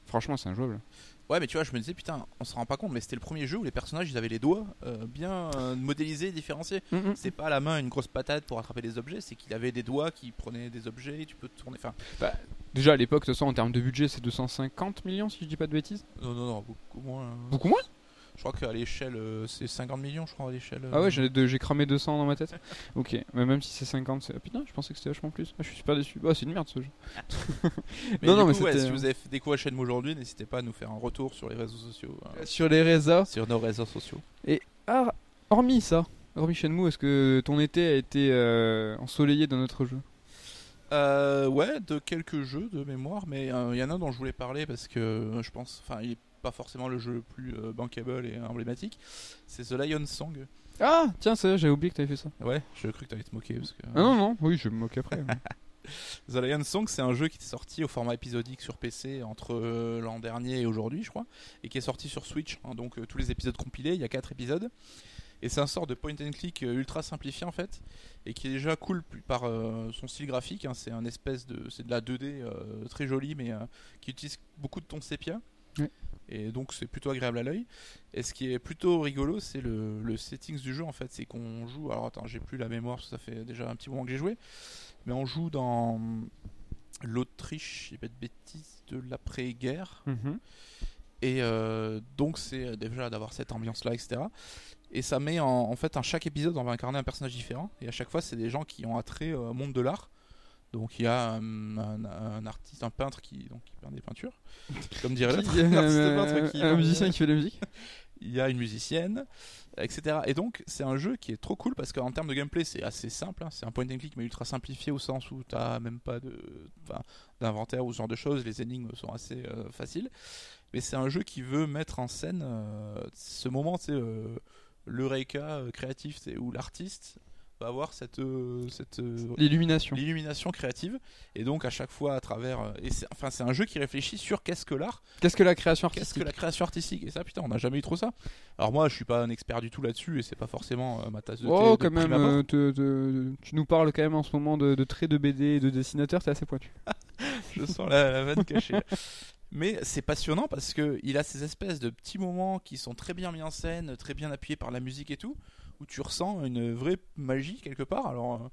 franchement, c'est injouable. Ouais, mais tu vois, je me disais, putain, on se rend pas compte, mais c'était le premier jeu où les personnages ils avaient les doigts euh, bien euh, modélisés, différenciés. Mm, mm. C'est pas à la main une grosse patate pour attraper des objets, c'est qu'il avait des doigts qui prenaient des objets, tu peux tourner. Enfin, bah, déjà à l'époque, de toute façon, en termes de budget, c'est 250 millions si je dis pas de bêtises Non, non, non, beaucoup moins. Beaucoup moins? Je crois qu'à l'échelle, euh, c'est 50 millions, je crois, à l'échelle. Ah ouais, j'ai cramé 200 dans ma tête. <laughs> ok, mais même si c'est 50, c'est. Ah, putain, je pensais que c'était vachement plus. Ah, je suis super déçu. Bah, c'est une merde ce jeu. non, <laughs> non, mais si vous avez découvert Shenmue aujourd'hui, n'hésitez pas à nous faire un retour sur les réseaux sociaux. Hein. Sur les réseaux Sur nos réseaux sociaux. Et ah, hormis ça, hormis Shenmue, est-ce que ton été a été euh, ensoleillé dans notre jeu? Euh, ouais, de quelques jeux de mémoire, mais il y en a un dont je voulais parler parce que je pense, enfin, il est pas forcément le jeu le plus euh, bankable et emblématique, c'est The Lion Song. Ah, tiens, j'avais oublié que t'avais fait ça. Ouais, je cru que t'allais te moquer parce que. Ah non, non, oui, je me moque après. <laughs> The Lion Song, c'est un jeu qui est sorti au format épisodique sur PC entre euh, l'an dernier et aujourd'hui, je crois, et qui est sorti sur Switch. Hein, donc euh, tous les épisodes compilés, il y a 4 épisodes. Et c'est un sort de point and click ultra simplifié en fait, et qui est déjà cool par son style graphique. Hein. c'est un espèce de, c'est de la 2D très jolie, mais qui utilise beaucoup de ton sépia et donc c'est plutôt agréable à l'œil. Et ce qui est plutôt rigolo, c'est le, le settings du jeu en fait, c'est qu'on joue. Alors attends, j'ai plus la mémoire, parce que ça fait déjà un petit moment que j'ai joué, mais on joue dans l'Autriche, j'ai pas de bêtises, de l'après-guerre. Mhm. Et euh, donc c'est déjà d'avoir cette ambiance-là, etc. Et ça met en, fait, à chaque épisode, on va incarner un personnage différent. Et à chaque fois, c'est des gens qui ont attrait au monde de l'art. Donc il y a un, artiste, un peintre qui, donc, qui peint des peintures, <laughs> comme dirait l'autre. un, <laughs> un musicien qui fait de la <laughs> musique. Il y a une musicienne, etc. Et donc c'est un jeu qui est trop cool parce qu'en termes de gameplay c'est assez simple. Hein. C'est un point and click mais ultra simplifié au sens où tu n'as même pas d'inventaire ou ce genre de choses. Les énigmes sont assez euh, faciles. Mais c'est un jeu qui veut mettre en scène euh, ce moment, c'est euh, l'eureka créatif, où l'artiste va avoir cette, euh, cette euh, l'illumination. l'illumination créative. Et donc à chaque fois à travers euh, et c'est enfin c'est un jeu qui réfléchit sur qu'est-ce que l'art. Qu'est-ce que la création artistique qu'est-ce que la création artistique? Et ça putain on n'a jamais eu trop ça. Alors moi je suis pas un expert du tout là-dessus et c'est pas forcément ma tasse de thé oh quand même tu nous parles quand même en ce moment de, de traits de BD et de dessinateurs c'est assez pointu. <laughs> Je sens la, la vanne cachée. Mais c'est passionnant parce que il a ces espèces de petits moments qui sont très bien mis en scène, très bien appuyés par la musique et tout, où tu ressens une vraie magie quelque part. Alors, euh,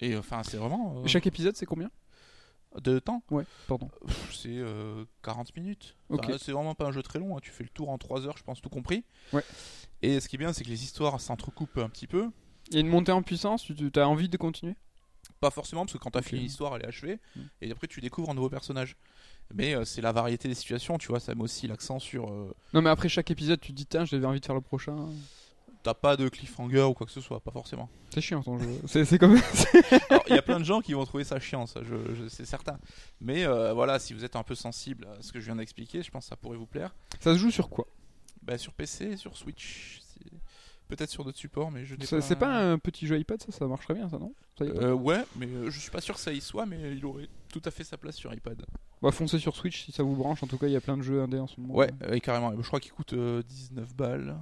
et enfin, c'est vraiment. Euh, chaque épisode, c'est combien? De temps Ouais, pardon. C'est 40 euh, minutes. c'est vraiment pas un jeu très long, hein. tu fais le tour en 3 heures, je pense, tout compris. Ouais. Et ce qui est bien, c'est que les histoires s'entrecoupent un petit peu. Il y a une montée en puissance, tu as envie de continuer? Pas forcément, parce que quand tu as fini l'histoire, elle est achevée, mm. et après tu découvres un nouveau personnage. Mais c'est la variété des situations, tu vois, ça met aussi l'accent sur. Non, mais après chaque épisode, tu te dis, tiens, j'avais envie de faire le prochain t'as pas de cliffhanger ou quoi que ce soit, pas forcément. C'est chiant ton jeu. C'est comme. <laughs> Il y a plein de gens qui vont trouver ça chiant, ça, je, c'est certain. Mais euh, voilà, si vous êtes un peu sensible à ce que je viens d'expliquer, je pense que ça pourrait vous plaire. Ça se joue sur quoi? Bah, Sur PC, sur Switch. Peut-être sur d'autres supports, mais je n'ai pas. C'est pas un petit jeu iPad, ça, ça marcherait bien, ça, non? Euh, Ouais, mais euh, je suis pas sûr que ça y soit, mais il aurait tout à fait sa place sur iPad. Bah, foncez sur Switch si ça vous branche, en tout cas, il y a plein de jeux indés en ce moment. Ouais, carrément. Je crois qu'il coûte 19 balles.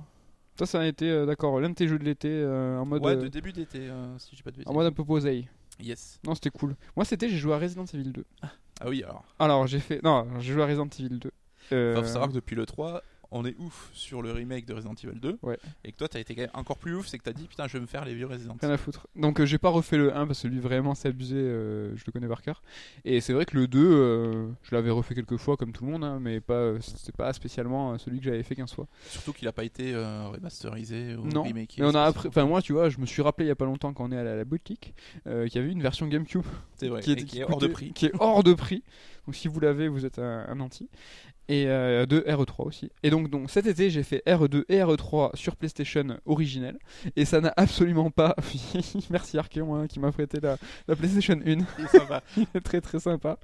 Ça, ça a été, euh, d'accord, l'un de tes jeux de l'été euh, en mode. Ouais, de euh, début d'été, si j'ai pas de bêtises. En mode un peu posé. Yes. Non, c'était cool. Moi, c'était, j'ai joué à Resident Evil 2. Ah oui, alors. Alors, j'ai fait. Non, j'ai joué à Resident Evil 2. Euh... Faut savoir que depuis le 3, on est ouf sur le remake de Resident Evil 2. Ouais. Et que toi, t'as été quand même encore plus ouf, c'est que t'as dit putain, je vais me faire les vieux Resident. Rien à foutre. Donc, euh, j'ai pas refait le 1 parce que lui, vraiment, c'est abusé. Euh, je le connais par cœur. Et c'est vrai que le 2, euh, je l'avais refait quelques fois comme tout le monde, hein, mais pas, c'est pas spécialement celui que j'avais fait 15 fois. Surtout qu'il a pas été remasterisé ou non. Mais on a après, enfin, moi, tu vois, je me suis rappelé il y a pas longtemps quand on est allé à la boutique qu'il y avait une version GameCube. C'est vrai. Qui, est, hors de prix. Qui est hors de prix. Donc, si vous l'avez, vous êtes un, un anti et euh, de RE3 aussi. Et donc, donc cet été, j'ai fait RE2 et RE3 sur PlayStation originelle et ça n'a absolument pas. <laughs> Merci Archeon hein, qui m'a prêté la, la, PlayStation 1. Il est sympa. <laughs> Il est très très sympa.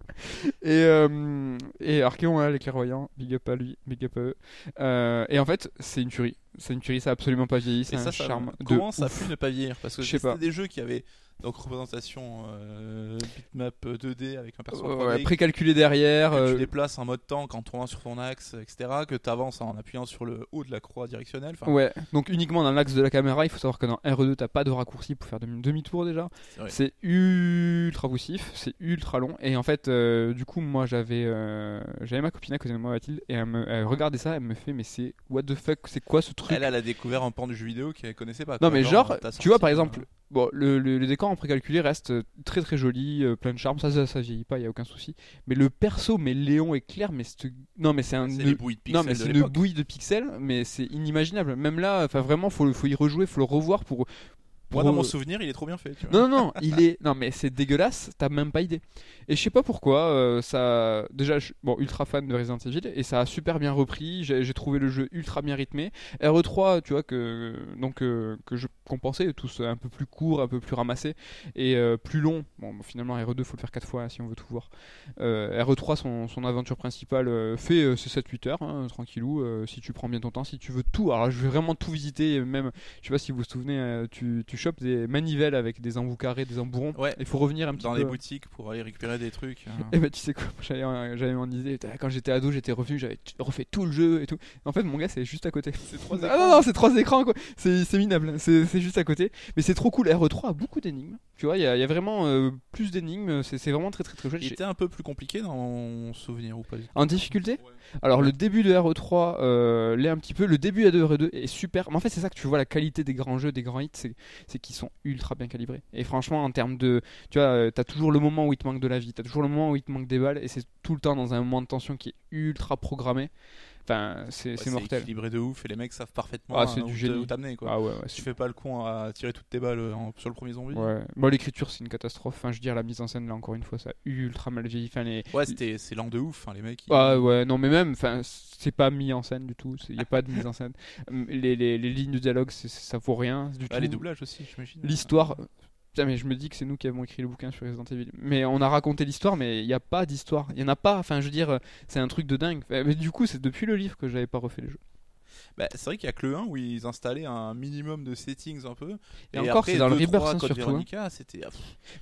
Et, euh, et Archeon, hein, les clairvoyants, big up à lui, big up à eux. Euh, et en fait, c'est une tuerie. C'est une tuerie, ça a absolument pas vieilli. C'est un ça, charme. Comment ça a pu ne pas vieillir? Parce que c'était des jeux qui avaient donc représentation euh, bitmap 2D avec un personnage ouais, précalculé derrière. Que tu euh, déplaces en mode tank en tournant sur ton axe, etc. Que tu avances en appuyant sur le haut de la croix directionnelle. Ouais, donc uniquement dans l'axe de la caméra. Il faut savoir que dans RE2, t'as pas de raccourci pour faire demi-tour déjà. C'est ultra poussif, c'est ultra long. Et en fait, euh, du coup, moi j'avais j'avais ma copine à côté de moi, Mathilde, et elle, me, regardait ça, elle me fait, mais c'est what the fuck, c'est quoi ce truc? Elle, elle a découvert un pan du jeu vidéo qu'elle connaissait pas. Non, mais genre, tu vois par exemple bon, le, le, décor en précalculé reste très très joli, plein de charme, ça, ça, ça vieillit pas, il y a aucun souci. Mais le perso, mais Léon est clair, mais non mais c'est un une bouillie de pixels. Non mais c'est une bouille de pixels, mais c'est inimaginable. Même là, enfin vraiment, faut faut y rejouer, faut le revoir pour moi, dans mon souvenir, il est trop bien fait. Non, non, non, <laughs> il est. Non, mais c'est dégueulasse, t'as même pas idée. Et je sais pas pourquoi, euh, ça. Déjà, je suis bon, ultra fan de Resident Evil et ça a super bien repris. J'ai trouvé le jeu ultra bien rythmé. RE3, tu vois, que, donc, euh, que je compensais, tous un peu plus court, un peu plus ramassé et euh, plus long. Bon, finalement, RE2, faut le faire 4 fois si on veut tout voir. RE3, son, son, aventure principale, fait ses 7-8 heures, hein, tranquillou, si tu prends bien ton temps, si tu veux tout. Alors, je vais vraiment tout visiter, même, je sais pas si vous vous souvenez, tu, tu chopes des manivelles avec des embouts carrés, des embourrons. Ouais. Il faut revenir un petit dans peu. les boutiques pour aller récupérer des trucs. Hein. <laughs> Et bah tu sais quoi, j'avais j'avais mon idée. Quand j'étais ado, j'étais revenu, j'avais refait tout le jeu et tout. En fait, mon gars, c'est juste à côté. C'est trois ah non, non, c'est trois écrans quoi. C'est minable. C'est juste à côté. Mais c'est trop cool. RE3 a beaucoup d'énigmes. Tu vois, il y, a vraiment euh, plus d'énigmes. C'est vraiment très très très chouette. Il était un peu plus compliqué dans mon souvenir ou pas En difficulté Alors le début de RE3 euh, l'est un petit peu. Le début de RE2 est super. Mais en fait, c'est ça que tu vois la qualité des grands jeux, des grands hits, c'est qu'ils sont ultra bien calibrés. Et franchement, en termes de, tu vois, euh, t'as toujours le moment où il te manque de la vie, t'as toujours le moment où il te manque des balles, et c'est tout le temps dans un moment de tension qui est ultra programmé. Enfin, c'est mortel. C'est équilibré de ouf et les mecs savent parfaitement ah, c'est du où t'amener. Ah ouais, tu fais pas le con à tirer toutes tes balles euh, sur le premier zombie. Ouais. Bon, l'écriture c'est une catastrophe. Enfin, je veux dire la mise en scène là encore une fois, ça a ultra mal vieilli. Enfin, les... Ouais, c'était c'est lent de ouf. Enfin, les mecs. Ah ouais, non mais même, c'est pas mis en scène du tout. Il y a pas de mise en scène. <laughs> Les, les, les lignes de dialogue, ça vaut rien du ah, tout. Les doublages aussi, j'imagine. L'histoire, Putain, mais je me dis que c'est nous qui avons écrit le bouquin sur Resident Evil. Mais on a raconté l'histoire, mais il n'y a pas d'histoire. Il n'y en a pas. Enfin, je veux dire, c'est un truc de dingue. Mais du coup, c'est depuis le livre que j'avais pas refait les jeux. Bah, c'est vrai qu'il y a que le 1 où ils installaient un minimum de settings un peu. Et, encore, c'est dans le Rebirth hein, Code surtout. Hein. Veronica, c'était.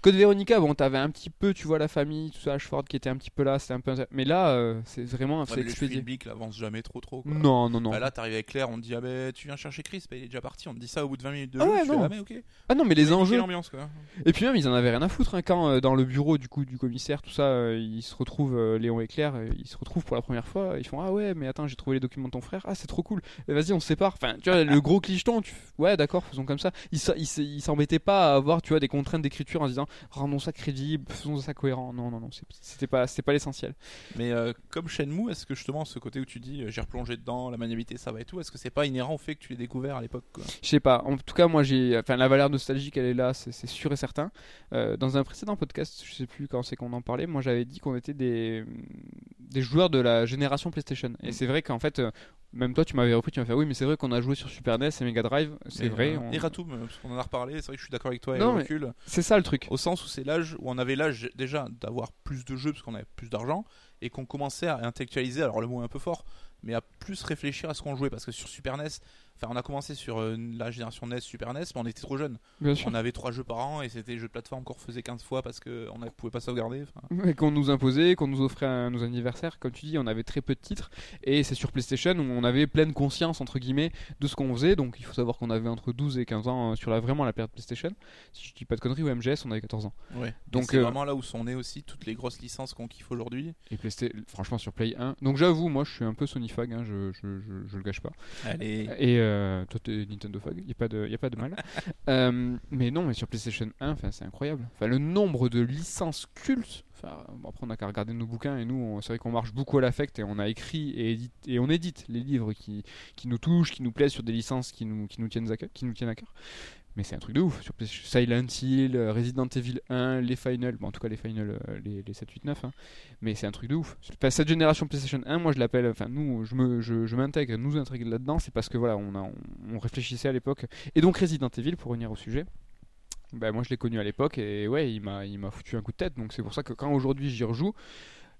Code Veronica, bon, t'avais un petit peu, tu vois, la famille, tout ça, Ashford qui était un petit peu là, c'était un peu. Mais là, euh, c'est vraiment un fait expédié. Le avance jamais trop trop. Quoi. Non, non, non. Bah, là, t'arrives avec Claire, on te dit, ah bah, tu viens chercher Chris, bah, il est déjà parti. On te dit ça au bout de 20 minutes de ah jeu. Ouais, non. ah, mais, ok. ah non, mais les enjeux. quoi. Et puis même, ils en avaient rien à foutre hein, quand euh, dans le bureau du coup du commissaire, tout ça, euh, ils se retrouvent, Léon et Claire, ils se retrouvent pour la première fois. Ils font, ah ouais, mais attends, j'ai trouvé les documents de ton frère. Ah, c'est trop cool. Vas-y, on se sépare. Enfin, tu vois, le gros clicheton, tu... ouais, d'accord, faisons comme ça. Il s'embêtait pas à avoir, tu vois, des contraintes d'écriture en disant, rendons ça crédible, faisons ça cohérent. Non, non, non, c'était pas, c'était pas l'essentiel. Mais euh, comme Shenmue, est-ce que justement ce côté où tu dis, euh, j'ai replongé dedans, la maniabilité, ça va et tout, est-ce que c'est pas inhérent au fait que tu l'aies découvert à l'époque Je sais pas. En tout cas, moi, j'ai, enfin, la valeur nostalgique, elle est là, c'est sûr et certain. Euh, dans un précédent podcast, je sais plus quand c'est qu'on en parlait, moi, j'avais dit qu'on était des, des joueurs de la génération PlayStation. Et mm. c'est vrai qu'en fait, même toi, tu m'avais repris, tu m'as fait oui, mais c'est vrai qu'on a joué sur Super NES et Mega Drive, c'est vrai. Euh, on... Et Ratum, parce qu'on en a reparlé, c'est vrai que je suis d'accord avec toi et recul. C'est ça le truc. Au sens où c'est l'âge où on avait l'âge déjà d'avoir plus de jeux parce qu'on avait plus d'argent et qu'on commençait à intellectualiser, alors le mot est un peu fort, mais à plus réfléchir à ce qu'on jouait parce que sur Super NES, Enfin, on a commencé sur euh, la génération NES, Super NES, mais on était trop jeunes. On avait trois jeux par an et c'était des jeux de plateforme qu'on refaisait 15 fois parce qu'on ne pouvait pas sauvegarder. Et qu'on nous imposait, qu'on nous offrait à nos anniversaires. Comme tu dis, on avait très peu de titres. Et c'est sur PlayStation où on avait pleine conscience, entre guillemets, de ce qu'on faisait. Donc il faut savoir qu'on avait entre 12 et 15 ans euh, sur la, vraiment la période PlayStation. Si je dis pas de conneries, ou MGS, on avait 14 ans. Ouais. Donc c'est euh, vraiment là où sont nées aussi toutes les grosses licences qu'on kiffe aujourd'hui. Et franchement, sur Play 1. Donc j'avoue, moi je suis un peu Sony Fag, hein, je, je, je, le gâche pas. Allez. Et toi, Nintendo Fog, il n'y a, pas de, y a pas de mal. <laughs> Euh, mais non, mais sur PlayStation 1, c'est incroyable. Enfin, le nombre de licences cultes. Enfin, après, on n'a qu'à regarder nos bouquins et nous, c'est vrai qu'on marche beaucoup à l'affect et on a écrit et, édite, et on édite les livres qui, qui nous touchent, qui nous plaisent sur des licences qui nous, qui nous, tiennent, à cœur, qui nous tiennent à cœur. Mais c'est un truc de ouf. Sur Silent Hill, euh, Resident Evil 1, les Final, bon, en tout cas les Final, euh, les, les 7, 8, 9. Mais c'est un truc de ouf. cette génération PlayStation 1, moi je l'appelle, enfin nous, je, me, je, m'intègre, nous intègre là-dedans, c'est parce que voilà, on, on, réfléchissait à l'époque. Et donc Resident Evil, pour revenir au sujet. Ben, moi je l'ai connu à l'époque et ouais il m'a foutu un coup de tête donc c'est pour ça que quand aujourd'hui j'y rejoue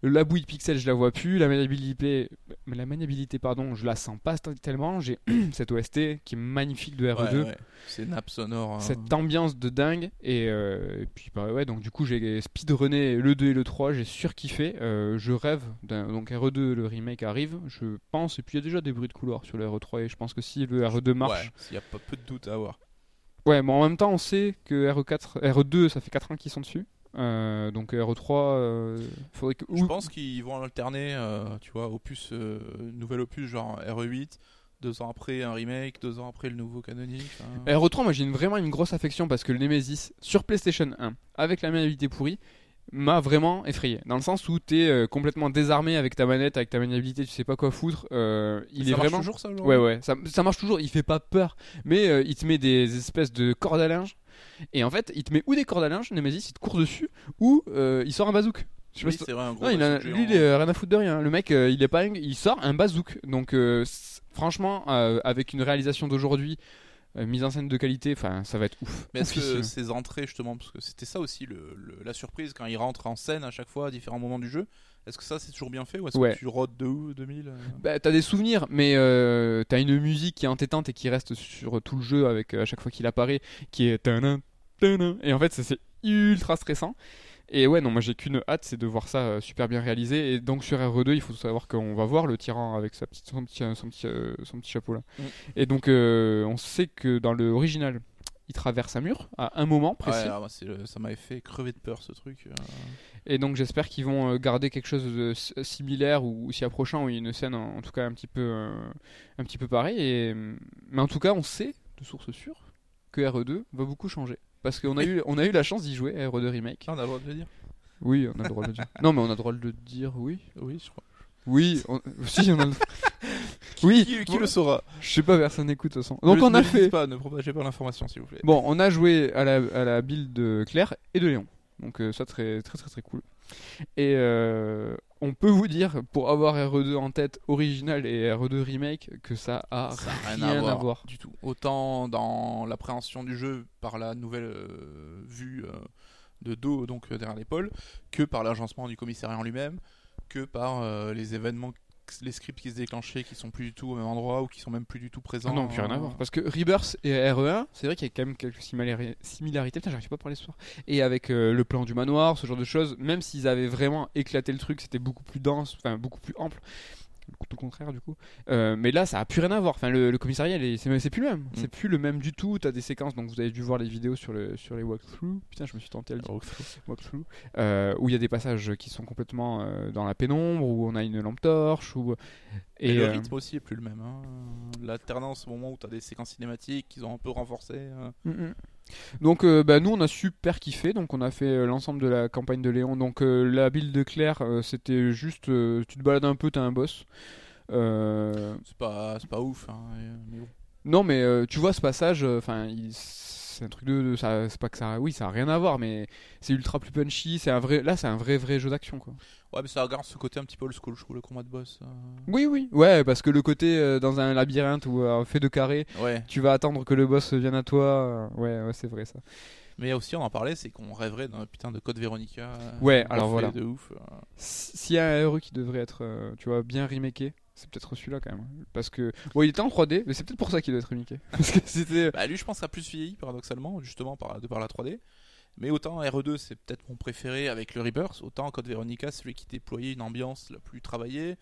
la bouille pixel, je la vois plus. La maniabilité, la maniabilité pardon, je la sens pas tellement. J'ai <clears throat> cette OST qui est magnifique de RE2. C'est nappe sonore. Hein. Cette ambiance de dingue. Et, euh, puis, bah ouais, donc du coup, j'ai speedrunné le 2 et le 3. J'ai surkiffé. Euh, je rêve. Donc RE2, le remake arrive. Je pense. Et puis il y a déjà des bruits de couloir sur le RE3. Et je pense que si le RE2 marche. Il n'y a pas peu de doute à avoir. Ouais, mais en même temps, on sait que RE4, RE2, ça fait 4 ans qu'ils sont dessus. Euh, donc RE3, euh, faudrait que. Je pense qu'ils vont alterner, euh, tu vois, opus, nouvel opus genre RE8, deux ans après un remake, deux ans après le nouveau canonique. RE3, moi j'ai vraiment une grosse affection parce que le Nemesis sur PlayStation 1, avec la maniabilité pourrie, m'a vraiment effrayé. Dans le sens où tu es euh, complètement désarmé avec ta manette, avec ta maniabilité, tu sais pas quoi foutre. Euh, il ça est marche vraiment. toujours ça Ouais, ouais, ça, ça marche toujours, il fait pas peur, mais il te met des espèces de cordes à linge. Et en fait, il te met ou des cordes à linge, Nemesis, il te court dessus, ou euh, il sort un bazouk. Je sais pas Oui, si c'est vrai, un gros non, il a, lui, il géant. est rien à foutre de rien. Le mec, euh, il est pas, il sort un bazouk. Donc, euh, franchement, euh, avec une réalisation d'aujourd'hui, euh, mise en scène de qualité, enfin, ça va être ouf. Mais est-ce que ces entrées, justement, parce que c'était ça aussi le, le- la surprise quand il rentre en scène à chaque fois à différents moments du jeu, est-ce que ça c'est toujours bien fait ou est-ce Ouais. que tu rodes de où 2000 euh Bah, t'as des souvenirs, mais euh, t'as une musique qui est entêtante et qui reste sur tout le jeu avec à chaque fois qu'il apparaît, qui est et en fait ça, c'est ultra stressant. Et ouais, non, moi j'ai qu'une hâte, c'est de voir ça euh, super bien réalisé. Et donc sur RE2, il faut savoir qu'on va voir le tyran avec sa petite, son, petit, son, petit, euh, son petit chapeau là. Mm. Et donc euh, on sait que dans le original, il traverse un mur à un moment précis. Ouais, ça m'avait fait crever de peur ce truc. euh. Et donc j'espère qu'ils vont euh, garder quelque chose de similaire ou, s'y approchant, ou une scène en, tout cas un petit peu, euh, un petit peu pareil. Et, mais en tout cas, on sait de source sûre que RE2 va beaucoup changer. Parce qu'on a, eu, on a eu la chance d'y jouer à RE2 Remake. Ah, on a le droit de le dire Oui, on a le droit de le dire. Non, mais on a le droit de le dire, oui. Oui, je crois. Oui, on... si, on a le... <laughs> Oui, Qui, qui le saura je sais pas, personne n'écoute de toute façon. Donc Ne- on a fait... pas, ne propagez pas l'information s'il vous plaît. Bon, on a joué à la, à la build de Claire et de Léon. Donc euh, ça très très très très cool. Et euh, on peut vous dire, pour avoir RE2 en tête original et RE2 remake, que ça a Ça a rien, à, voir. du tout. Autant dans l'appréhension du jeu par la nouvelle euh, vue euh, de dos donc derrière l'épaule, que par l'agencement du commissariat en lui-même, que par les événements, les scripts qui se déclenchaient qui sont plus du tout au même endroit ou qui sont même plus du tout présents. Non, plus rien à voir. Parce que Rebirth et RE1, c'est vrai qu'il y a quand même quelques similari- similarités. Putain, j'arrive pas à parler ce soir. Et avec euh, le plan du manoir, ce genre de choses, même s'ils avaient vraiment éclaté le truc, c'était beaucoup plus dense, enfin beaucoup plus ample. Tout le contraire, du coup. Euh, mais là, ça a plus rien à voir. Enfin, le, le commissariat, c'est plus le même. C'est plus le même du tout. T'as des séquences, donc vous avez dû voir les vidéos sur, le, sur les walkthroughs. Putain, je me suis tenté à le dire. Walkthrough. Euh, où il y a des passages qui sont complètement euh, dans la pénombre, où on a une lampe torche. Où... Et, le rythme aussi est plus le même. hein. L'alternance au moment où tu as des séquences cinématiques qu'ils ont un peu renforcées. euh. Mhm. Donc euh, bah, nous on a super kiffé, donc on a fait euh, l'ensemble de la campagne de Léon. Donc euh, la build de Claire c'était juste tu te balades un peu, t'as un boss. C'est pas, pas ouf. hein, et- mais bon. non mais tu vois ce passage, enfin c'est un truc de, de- ça, c'est pas que ça, oui ça a rien à voir, mais c'est ultra plus punchy, c'est un vrai, là c'est un vrai vrai jeu d'action quoi. Ouais, mais ça garde ce côté un petit peu old school, je trouve, le combat de boss. euh. Oui oui, ouais parce que le côté euh, dans un labyrinthe ou euh, fait de carré, Ouais. tu vas attendre que le boss vienne à toi, euh, ouais ouais c'est vrai ça. Mais aussi, on en parlait, c'est qu'on rêverait d'un putain de code Veronica. Ouais, alors voilà. De ouf. S'il y a un RE qui devrait être, tu vois, bien remaké, c'est peut-être celui-là quand même. Parce que, bon, il était en 3D, mais c'est peut-être pour ça qu'il doit être remaké. <laughs> Parce que c'était. Bah, lui, je pense a plus vieilli, paradoxalement, justement, par, de par la 3D. Mais autant RE2, c'est peut-être mon préféré avec le Rebirth, autant Code Veronica, c'est celui qui déployait une ambiance la plus travaillée,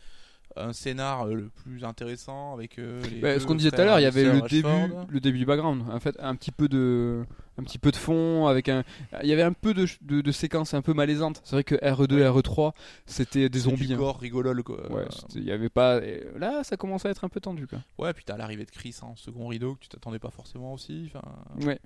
un scénar euh, le plus intéressant avec euh, les. Bah, ce qu'on disait tout à l'heure, il y avait le début, le début du background. En fait, un petit peu de, un petit peu de fond, avec un, il y avait un peu de, de, de séquences un peu malaisantes. C'est vrai que RE2 et RE3, c'était des zombies. Du hein. gore rigolol, quoi. Ouais, il y avait pas. Là, ça commençait à être un peu tendu, quoi. ouais, puis t'as l'arrivée de Chris en second rideau que tu t'attendais pas forcément aussi. Ouais.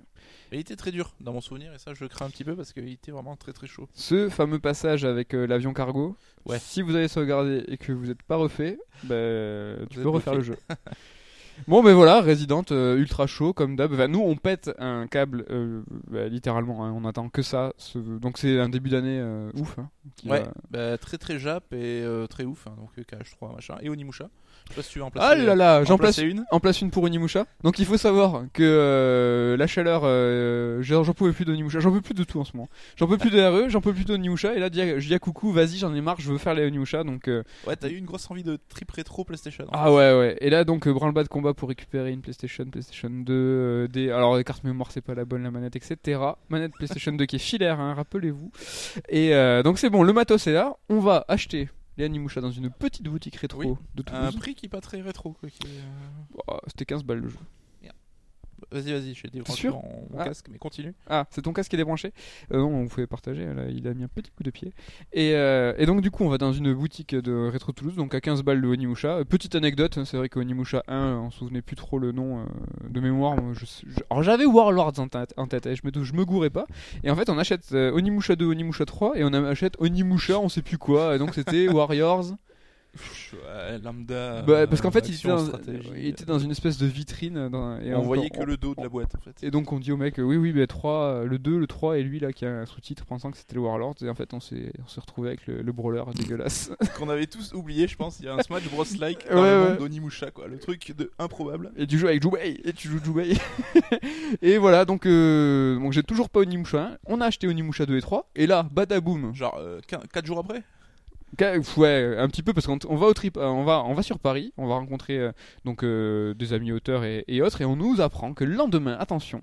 Mais il était très dur dans mon souvenir, et ça, je le crains un petit peu parce qu'il était vraiment très très chaud. Ce fameux passage avec euh, l'avion cargo, Ouais. si vous avez sauvegardé et que vous n'êtes pas refait, ben, tu peux refaire le jeu. <laughs> bon, ben voilà, Resident, euh, ultra chaud comme d'hab. Nous, on pète un câble, euh, bah, littéralement, hein, on attend que ça. Donc, c'est un début d'année euh, ouf. hein, Ouais, va- bah, très très jap et euh, très ouf, hein, donc euh, KH3 machin. Et Onimusha. Je sais pas si tu veux en placer, Ah là là, en j'en place placer une. en place une pour Onimusha. Donc il faut savoir que euh, la chaleur, euh, j'en pouvais plus d'Onimusha, j'en peux plus de tout en ce moment. J'en peux plus de RE, j'en peux plus d'Onimusha. Et là, je dis à- coucou, vas-y, j'en ai marre, je veux faire les Onimusha. Donc euh, Ouais, t'as eu une grosse envie de trip rétro PlayStation. en ah ouais ouais. Et là donc euh, branle-bas de combat pour récupérer une PlayStation, PlayStation 2, euh, des alors les cartes mémoire c'est pas la bonne, la manette etc. Manette PlayStation 2 qui est filaire, hein, rappelez-vous. Et euh, donc c'est bon, le matos est là. On va acheter les Onimusha dans une petite boutique rétro Oui. de fait. Un Toulouse. prix qui est pas très rétro. Quoi, qui est, euh, Oh, C'était 15 balles le jeu. Vas-y, vas-y, j'ai débranché mon, mon Ah. casque, mais continue. Ah, c'est ton casque qui est débranché euh, Non, on pouvait partager. Là, il a mis un petit coup de pied. Et, euh, et donc, du coup, on va dans une boutique de Retro Toulouse, donc à 15 balles de Onimusha. Euh, Petite anecdote, c'est vrai qu'Onimusha 1, on se souvenait plus trop le nom euh, de mémoire. Moi, je je- Alors, j'avais Warlords en tête, en tête et je me, je me gourais pas. Et en fait, on achète Onimusha 2, Onimusha 3, et on achète Onimusha, on sait plus quoi. Et donc, c'était <laughs> Warriors. Ouais, lambda. Bah, parce qu'en fait, euh, il était, dans, stratégie. il était dans une espèce de vitrine. Dans, et on encore- voyait que on- le dos de la boîte en fait. Et donc on dit au mec, euh, oui, oui, mais 3, euh, le 2, le 3 et lui là qui a un sous-titre pensant que c'était le Warlord. Et en fait, on s'est on s'est retrouvé avec le, le brawler <laughs> dégueulasse. <laughs> Qu'on avait tous oublié, je pense. Il y a un Smash Bros like <laughs> Ouais, dans le ouais. monde d'Onimusha, quoi. Le truc de improbable. et tu joues avec Jubei, et tu joues Jubei. et voilà, donc, euh, donc j'ai toujours pas Onimusha 1. On a acheté Onimusha 2 et 3. Et là, badaboum. Genre 4 jours après? Ouais, un petit peu parce qu'on on va au trip, euh, on va, on va sur Paris, on va rencontrer euh, donc euh, des amis auteurs et, et autres, et on nous apprend que le lendemain, attention,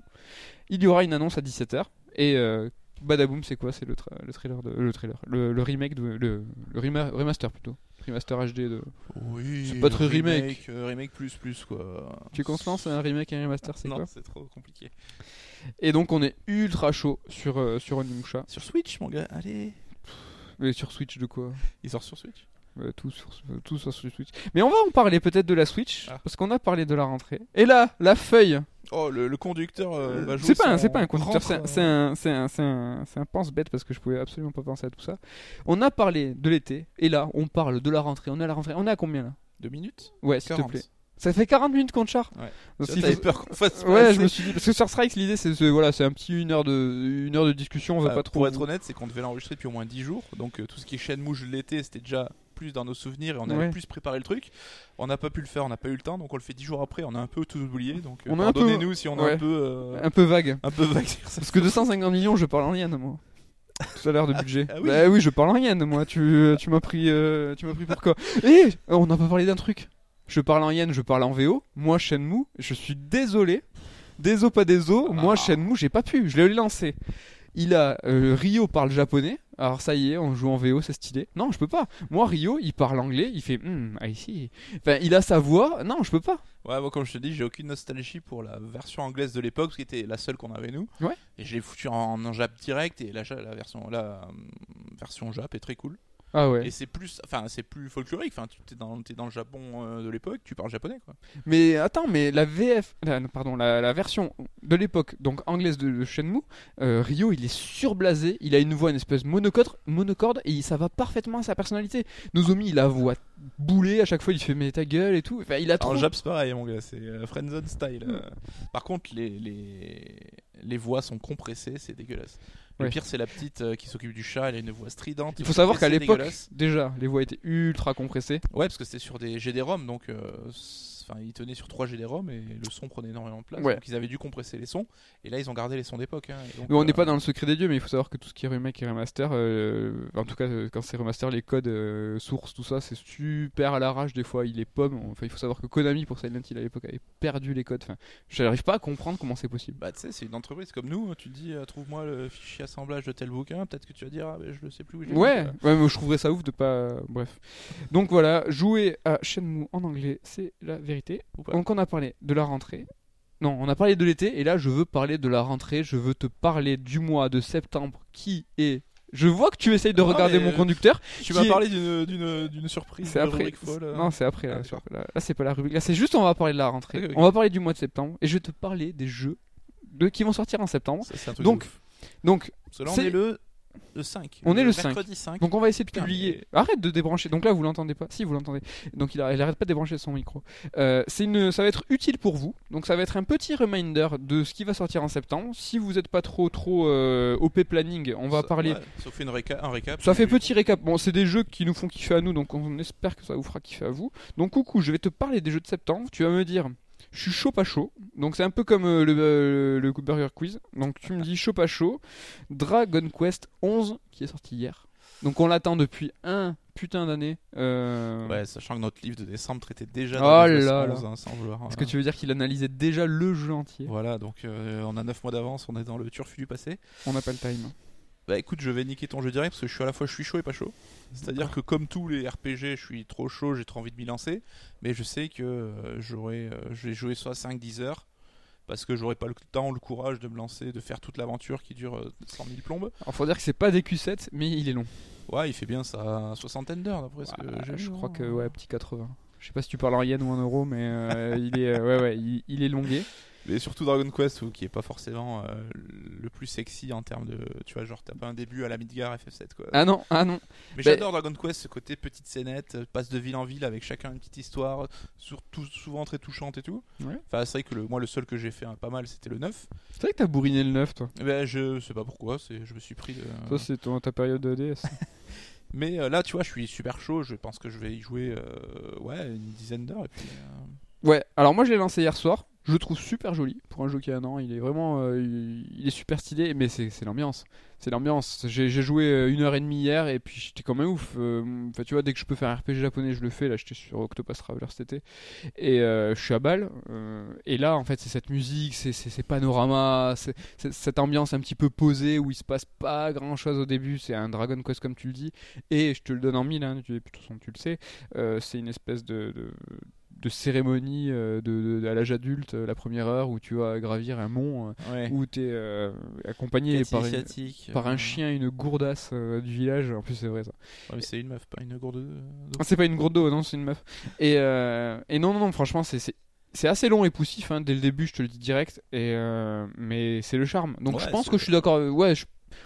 il y aura une annonce à 17h et euh, Badaboom, c'est quoi? C'est le, tra- le trailer, de, le trailer, le, le remake, de, le, le rema- remaster plutôt, remaster HD de. Oui. C'est pas très remake. euh, remake plus plus quoi. Tu qu'on se lance un remake et un remaster, c'est Non, quoi? c'est trop compliqué. Et donc on est ultra chaud sur euh, sur Onimusha, Sur Switch, mon gars, allez. Mais sur Switch de quoi Il sort sur Switch Euh, tout, sur, euh, tout sur Switch. Mais on va en parler peut-être de la Switch, Ah. parce qu'on a parlé de la rentrée. Et là, la feuille Oh, le, le conducteur euh, va jouer. C'est pas, un- pas un conducteur, c'est un, un, c'est un, c'est un, pense-bête parce que je pouvais absolument pas penser à tout ça. On a parlé de l'été, et là, on parle de la rentrée. On est à la rentrée. On est à combien là? Deux minutes? Ouais, s'il te 40. plaît. Ça fait 40 minutes qu'on char Ouais. Donc, faut- peur qu'on fasse Ouais, passer. je me suis dit parce que sur Strikes l'idée c'est voilà, c'est un petit une heure de une heure de discussion, on veut Euh, pas trop Pour être honnête, c'est qu'on devait l'enregistrer depuis au moins 10 jours. Donc euh, tout ce qui est chaîne mouche l'été, c'était déjà plus dans nos souvenirs et on avait Ouais. plus préparé le truc. On n'a pas pu le faire, on n'a pas eu le temps, donc on le fait 10 jours après. On a un peu tout oublié, donc euh, On peu- pardonnez-nous si on est ouais. un peu euh, un peu vague. un peu vague. Parce que 250 millions, je parle en yen moi. Tout à l'heure de budget. Ah oui. Bah oui, je parle en yen moi. Tu, tu m'as pris, euh, tu m'as pris pour quoi? Eh, on n'a pas parlé d'un truc. Je parle en yen, je parle en VO. Moi, Shenmue, je suis désolé. Désolé, pas désolé. Moi, Ah. Shenmue, j'ai pas pu. Je l'ai lancé. Il a euh, Rio parle japonais. Alors ça y est, on joue en VO, c'est stylé. Non, je peux pas. Moi, Rio, il parle anglais. Il fait, hmm, I see. Enfin, il a sa voix. Non, je peux pas. Ouais, moi, comme je te dis, j'ai aucune nostalgie pour la version anglaise de l'époque, qui était la seule qu'on avait nous. Ouais. Et je l'ai foutu en, en Jap direct, et la, la version, la euh, version Jap est très cool. Ah ouais. Et c'est plus, enfin, c'est plus folklorique. Enfin, tu es dans, t'es dans le Japon euh, de l'époque, tu parles japonais, quoi. Mais attends, mais la VF, la- pardon, la, la version de l'époque, donc anglaise de, de Shenmue, euh, Ryo, il est surblasé, il a une voix, une espèce monocorde, monocorde et ça va parfaitement à sa personnalité. Nozomi, il a la voix boulée, à chaque fois il fait mais ta gueule et tout. Enfin, il a trop. En Jap, c'est pareil, mon gars, c'est euh, Friendzone style. euh. Par contre, les, les, les voix sont compressées, c'est dégueulasse. Le Ouais. pire, c'est la petite euh, qui s'occupe du chat, elle a une voix stridente. Il faut savoir qu'à l'époque, déjà, les voix étaient ultra compressées. Ouais, parce que c'était sur des GD-ROM, donc euh, enfin, ils tenaient sur 3 GD-ROM et le son prenait énormément de place. Ouais. Donc ils avaient dû compresser les sons. Et là, ils ont gardé les sons d'époque. hein, donc, on n'est euh, pas dans le secret des dieux, mais il faut savoir que tout ce qui est remake et remaster, euh, en tout cas euh, quand c'est remaster, les codes euh, sources, tout ça, c'est super à l'arrache. Des fois, il est pomme. Enfin, il faut savoir que Konami pour Silent Hill à l'époque avait perdu les codes. Enfin, je n'arrive pas à comprendre comment c'est possible. Bah, tu sais, c'est une entreprise comme nous. Tu te dis, trouve-moi le fichier assemblage de tel bouquin. Peut-être que tu vas dire, ah, mais je le sais plus où mis, Ouais, ouais, mais je trouverais ça ouf de pas. Bref. Donc voilà, jouer à Shenmue en anglais, c'est la vérité. Ou pas? Donc on a parlé de la rentrée. Non, on a parlé de l'été, et là je veux parler de la rentrée. Je veux te parler du mois de septembre qui est. Je vois que tu essayes de Non, regarder mais, mon conducteur. Tu m'as est- parlé d'une- surprise. C'est après. folle, euh. Non, c'est après. Là, Ah, là, là, c'est pas la rubrique. Là, c'est juste on va parler de la rentrée. Ok. On va parler du mois de septembre, et je vais te parler des jeux de... qui vont sortir en septembre. Ça, un truc Donc. Donc, Parce que là, on c'est- est le, le 5. On est le 5. mercredi 5. Donc on va essayer de publier. Arrête de débrancher. Donc là vous l'entendez pas. Si vous l'entendez. Donc il, arrête pas de débrancher son micro. Euh, c'est une, ça va être utile pour vous. Donc ça va être un petit reminder de ce qui va sortir en septembre. Si vous n'êtes pas trop trop euh, OP planning, on va Ça- parler. ouais, ça fait une réca- un récap. Ça fait du- petit récap. Bon, c'est des jeux qui nous font kiffer à nous, donc on espère que ça vous fera kiffer à vous. Donc coucou, je vais te parler des jeux de septembre. Tu vas me dire, je suis chaud pas chaud. Donc c'est un peu comme euh, le, euh, le Burger Quiz. Donc tu me dis chaud pas chaud. Dragon Quest 11 qui est sorti hier. Donc on l'attend depuis un putain d'année. Euh, Ouais, sachant que notre livre de décembre traitait déjà Oh Dragon Quest là là. 11, hein, sans vouloir. Est-ce que tu veux dire qu'il analysait déjà le jeu entier? Voilà, donc on a 9 mois d'avance, on est dans le turfu du passé. On n'a pas le time. Bah écoute, je vais niquer ton jeu direct parce que je suis à la fois je suis chaud et pas chaud. C'est-à-dire que comme tous les RPG, je suis trop chaud, j'ai trop envie de m'y lancer, mais je sais que euh, j'aurai euh, je vais jouer soit 5 10 heures parce que j'aurais pas le temps, le courage de me lancer, de faire toute l'aventure qui dure 100 000 plombes. Alors faut dire que c'est pas des Q7, mais il est long. Ouais, il fait bien sa soixantaine d'heures d'après ce que j'ai Je crois que ouais, petit 80. Je sais pas si tu parles en yen ou en euro, mais euh, il est euh, ouais ouais, il, il est longué. Mais surtout Dragon Quest, qui est pas forcément euh, le plus sexy en termes de. Tu vois, genre, t'as pas un début à la Midgar FF7, quoi. Ah non, ah non. Mais j'adore Dragon Quest, ce côté petite scénette, euh, passe de ville en ville avec chacun une petite histoire, surtout souvent très touchante et tout. Enfin, c'est vrai que le, moi, le seul que j'ai fait pas mal, c'était le 9. C'est vrai que t'as bourriné le 9, toi eh Ben, je sais pas pourquoi, je me suis pris de. Toi, c'est ta période de DS. <laughs> Mais euh, là, tu vois, je suis super chaud, je pense que je vais y jouer ouais, une dizaine d'heures et puis. Ouais, alors moi je l'ai lancé hier soir. Je le trouve super joli pour un jeu qui a un an. Il est vraiment, euh, il, est super stylé, mais c'est l'ambiance. C'est l'ambiance. J'ai joué euh, une heure et demie hier et puis j'étais quand même ouf. Euh, tu vois, dès que je peux faire un RPG japonais, je le fais. Là, j'étais sur Octopus Traveler cet été et je suis à balle. et là, en fait, c'est cette musique, c'est ces panoramas, cette ambiance un petit peu posée où il se passe pas grand chose au début. C'est un Dragon Quest comme tu le dis. Et je te le donne en mille, hein, façon, tu le sais. c'est une espèce de cérémonie euh, de, à l'âge adulte, euh, la première heure où tu vas gravir un mont, euh, où tu es accompagné par, par un chien, une gourdasse du village. En plus, c'est vrai ça. mais c'est une meuf, pas une gourde ah, c'est pas une gourde d'eau, non, c'est une meuf. Et, et non, non, non, franchement, c'est c'est assez long et poussif hein, dès le début, je te le dis direct, et mais c'est le charme. Donc je pense que je suis d'accord. Ouais,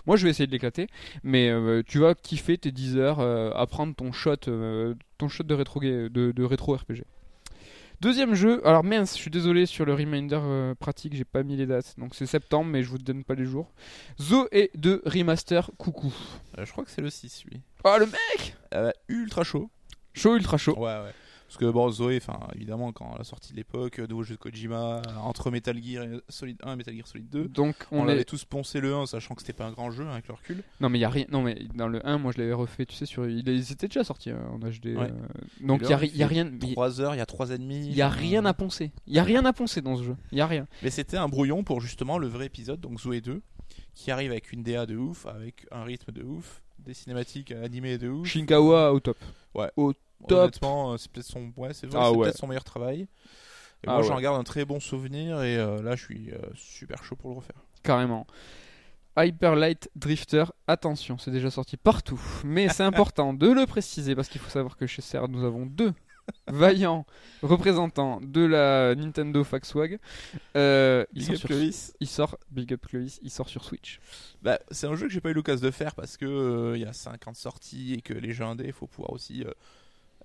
moi je vais essayer de l'éclater, mais tu vas kiffer tes 10 heures à prendre ton shot, ton shot de rétro, de, de rétro RPG. Deuxième jeu, alors mince, je suis désolé sur le reminder euh, pratique, j'ai pas mis les dates. Donc c'est septembre, mais je vous donne pas les jours. Zoé de Remaster, coucou. Euh, je crois que c'est le 6, lui. Oh le mec euh, Ultra chaud. Chaud, ultra chaud. Ouais, ouais. Parce que bon, Zoé, enfin évidemment, quand la sortie de l'époque, nouveau jeu de Kojima, entre Metal Gear Solid 1 et Metal Gear Solid 2, donc on, on avait tous poncé le 1, sachant que c'était pas un grand jeu hein, avec le recul. Non mais il y a rien, non mais dans le 1, moi je l'avais refait, tu sais, sur, il était déjà sorti hein, en HD. Euh, donc il y, a, y a rien. 3 heures, il y a 3 ennemis. Il y a rien à poncer. Il y a rien à poncer dans ce jeu. Il y a rien. Mais c'était un brouillon pour justement le vrai épisode, donc Zoé 2, qui arrive avec une DA de ouf, avec un rythme de ouf, des cinématiques animées de ouf. Shinkawa au top. Ouais. Au Honnêtement, euh, c'est peut-être son, ouais, c'est ah son meilleur travail. Et ah moi, j'en garde un très bon souvenir et euh, là, je suis euh, super chaud pour le refaire. Carrément. Hyper Light Drifter, attention, c'est déjà sorti partout, mais c'est <laughs> important de le préciser parce qu'il faut savoir que chez CERD nous avons deux <laughs> vaillants représentants de la Nintendo Faxwag. Euh, il, sort sur, il sort, Big Up Clovis, il sort sur Switch. Bah, c'est un jeu que j'ai pas eu l'occasion de faire parce que il y a 50 sorties et que les jeux indés, il faut pouvoir aussi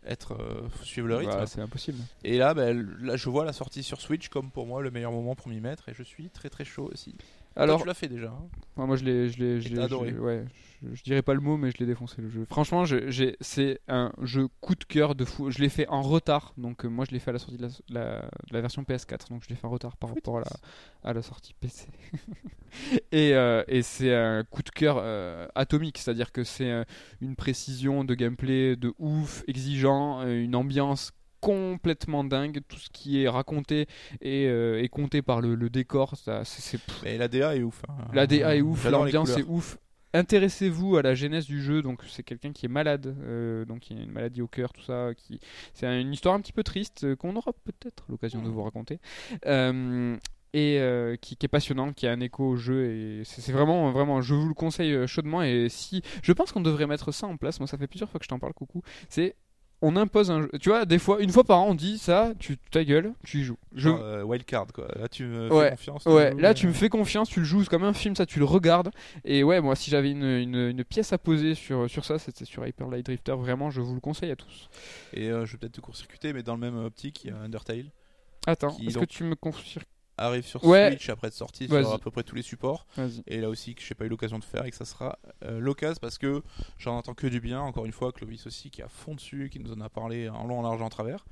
être euh, suivre le rythme. c'est impossible. Et là, ben, là, je vois la sortie sur Switch comme pour moi le meilleur moment pour m'y mettre et je suis très très chaud aussi. Alors, tu l'as fait déjà. Hein. moi, je l'ai, je l'ai, je l'ai, adoré. Ouais, je, dirais pas le mot, mais je l'ai défoncé le jeu. Franchement, j'ai, c'est un jeu coup de cœur de fou. Je l'ai fait en retard, donc euh, moi, je l'ai fait à la sortie de la, la, version PS4, donc je l'ai fait en retard par rapport à la, à la sortie PC. <laughs> et, euh, et c'est un coup de cœur euh, atomique, c'est-à-dire que c'est une précision de gameplay de ouf, exigeant, une ambiance complètement dingue. Tout ce qui est raconté et, euh, compté par le, décor. Ça, c'est, Mais la DA est ouf. Hein. La DA est ouf, l'ambiance est ouf. Intéressez-vous à la genèse du jeu. Donc c'est quelqu'un qui est malade, euh, donc il a une maladie au cœur, tout ça. Qui c'est une histoire un petit peu triste euh, qu'on aura peut-être l'occasion de vous raconter. et qui, qui, est passionnant, qui a un écho au jeu et c'est vraiment vraiment je vous le conseille chaudement et si je pense qu'on devrait mettre ça en place moi ça fait plusieurs fois que je t'en parle coucou c'est on impose un jeu. Tu vois, des fois, une fois par an, on dit ça, tu ta gueule, tu y joues. Je... Euh, wildcard quoi. Là, tu me fais confiance. Ouais, là, tu me fais confiance, tu le joues comme un film, ça, tu le regardes. Et ouais, moi, si j'avais une, une, pièce à poser sur, sur ça, c'était sur Hyper Light Drifter. Vraiment, je vous le conseille à tous. Et euh, je vais peut-être te court-circuiter, mais dans le même optique, il y a Undertale. Attends, est-ce que tu me confirmes arrive sur Switch après être sorti sur à peu près tous les supports. Et là aussi que j'ai pas eu l'occasion de faire et que ça sera euh, l'occasion parce que j'en entends que du bien. Encore une fois, Clovis aussi qui a fond dessus, qui nous en a parlé en long, en large, en travers.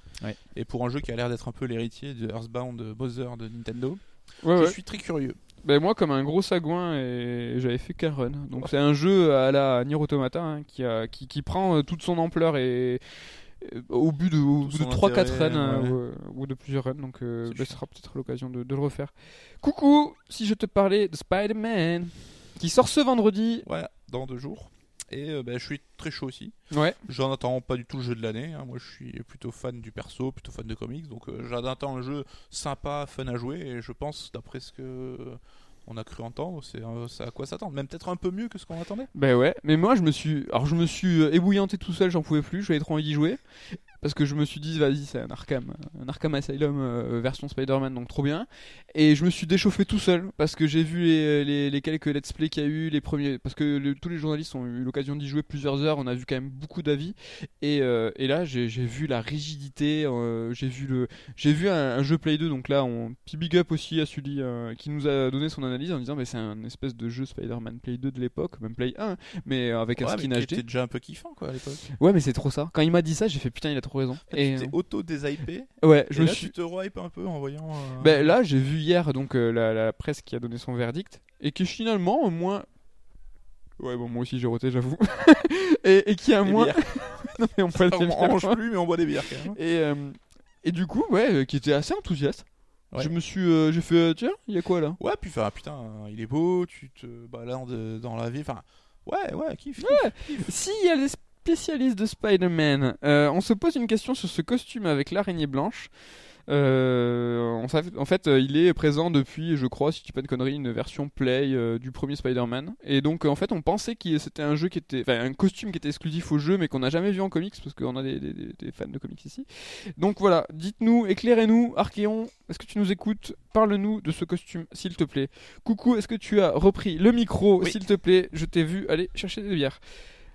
Et pour un jeu qui a l'air d'être un peu l'héritier de Earthbound Bowser de Nintendo, je suis très curieux. Ben moi, comme un gros sagouin, et j'avais fait qu'un run. Donc c'est un jeu à la Nier Automata hein, qui, a, qui, qui, prend euh, toute son ampleur et euh, au bout de, 3-4 runs euh, ou, de plusieurs runs donc euh, bah, ce sera peut-être l'occasion de, le refaire coucou si je te parlais de Spider-Man qui sort ce vendredi ouais dans deux jours Et euh, bah, je suis très chaud aussi. Ouais. J'en attends pas du tout le jeu de l'année. hein. Moi, je suis plutôt fan du perso, plutôt fan de comics. Donc, euh, j'en attends un jeu sympa, fun à jouer. Et je pense, d'après ce que on a cru entendre, c'est euh, c'est à quoi s'attendre. Même peut-être un peu mieux que ce qu'on attendait. Ben ouais, mais moi je me suis, alors je me suis euh, ébouillanté tout seul, j'en pouvais plus, j'avais trop envie d'y jouer. Parce que je me suis dit, vas-y, c'est un Arkham, un Arkham Asylum euh, version Spider-Man, donc trop bien. Et je me suis déchauffé tout seul, parce que j'ai vu les, les, les quelques let's play qu'il y a eu, les premiers. Parce que le- tous les journalistes ont eu l'occasion d'y jouer plusieurs heures, on a vu quand même beaucoup d'avis. Et, euh, et là, j'ai vu la rigidité, euh, j'ai vu, le, j'ai vu un, un jeu Play 2, donc là, on. Puis big up aussi à Sully, qui nous a donné son analyse en disant, mais c'est un espèce de jeu Spider-Man Play 2 de l'époque, même Play 1, mais avec un Ouais, skin mais HD. qui était déjà un peu kiffant, quoi, à l'époque. Ouais, mais c'est trop ça. Quand il m'a dit ça, j'ai fait putain, il a trop raison. Et tu t'es auto-déshypé. euh, ouais, Et je me là, suis. tu te hype un peu en voyant. euh, Ben là, j'ai vu hier donc euh, la, la presse qui a donné son verdict et qui finalement au moins. Ouais, bon, moi aussi j'ai roté, j'avoue. <laughs> et, et qui a des moins. <laughs> non, mais on <laughs> mange plus, mais on boit des bières quand même. Et, euh, et du coup, ouais, qui était assez enthousiaste. Ouais. Je me suis. euh, j'ai fait, tiens, il y a quoi là? Ouais, puis enfin, putain, il est beau, tu te balades dans la vie. Enfin, ouais, ouais, kiffe. Ouais. S'il y a les spécialistes de Spider-Man, euh, on se pose une question sur ce costume avec l'araignée blanche. Euh, en fait, euh, il est présent depuis, je crois, si je dis pas de conneries, une version Play euh, du premier Spider-Man. Et donc, en fait, on pensait que c'était un jeu qui était, enfin, un costume qui était exclusif au jeu, mais qu'on n'a jamais vu en comics parce qu'on a des, des- des- des fans de comics ici. Donc voilà, dites-nous, éclairez-nous, Archéon, est-ce que tu nous écoutes? Parle-nous de ce costume, s'il te plaît. Coucou, est-ce que tu as repris le micro, Oui. s'il te plaît Je t'ai vu aller chercher des bières.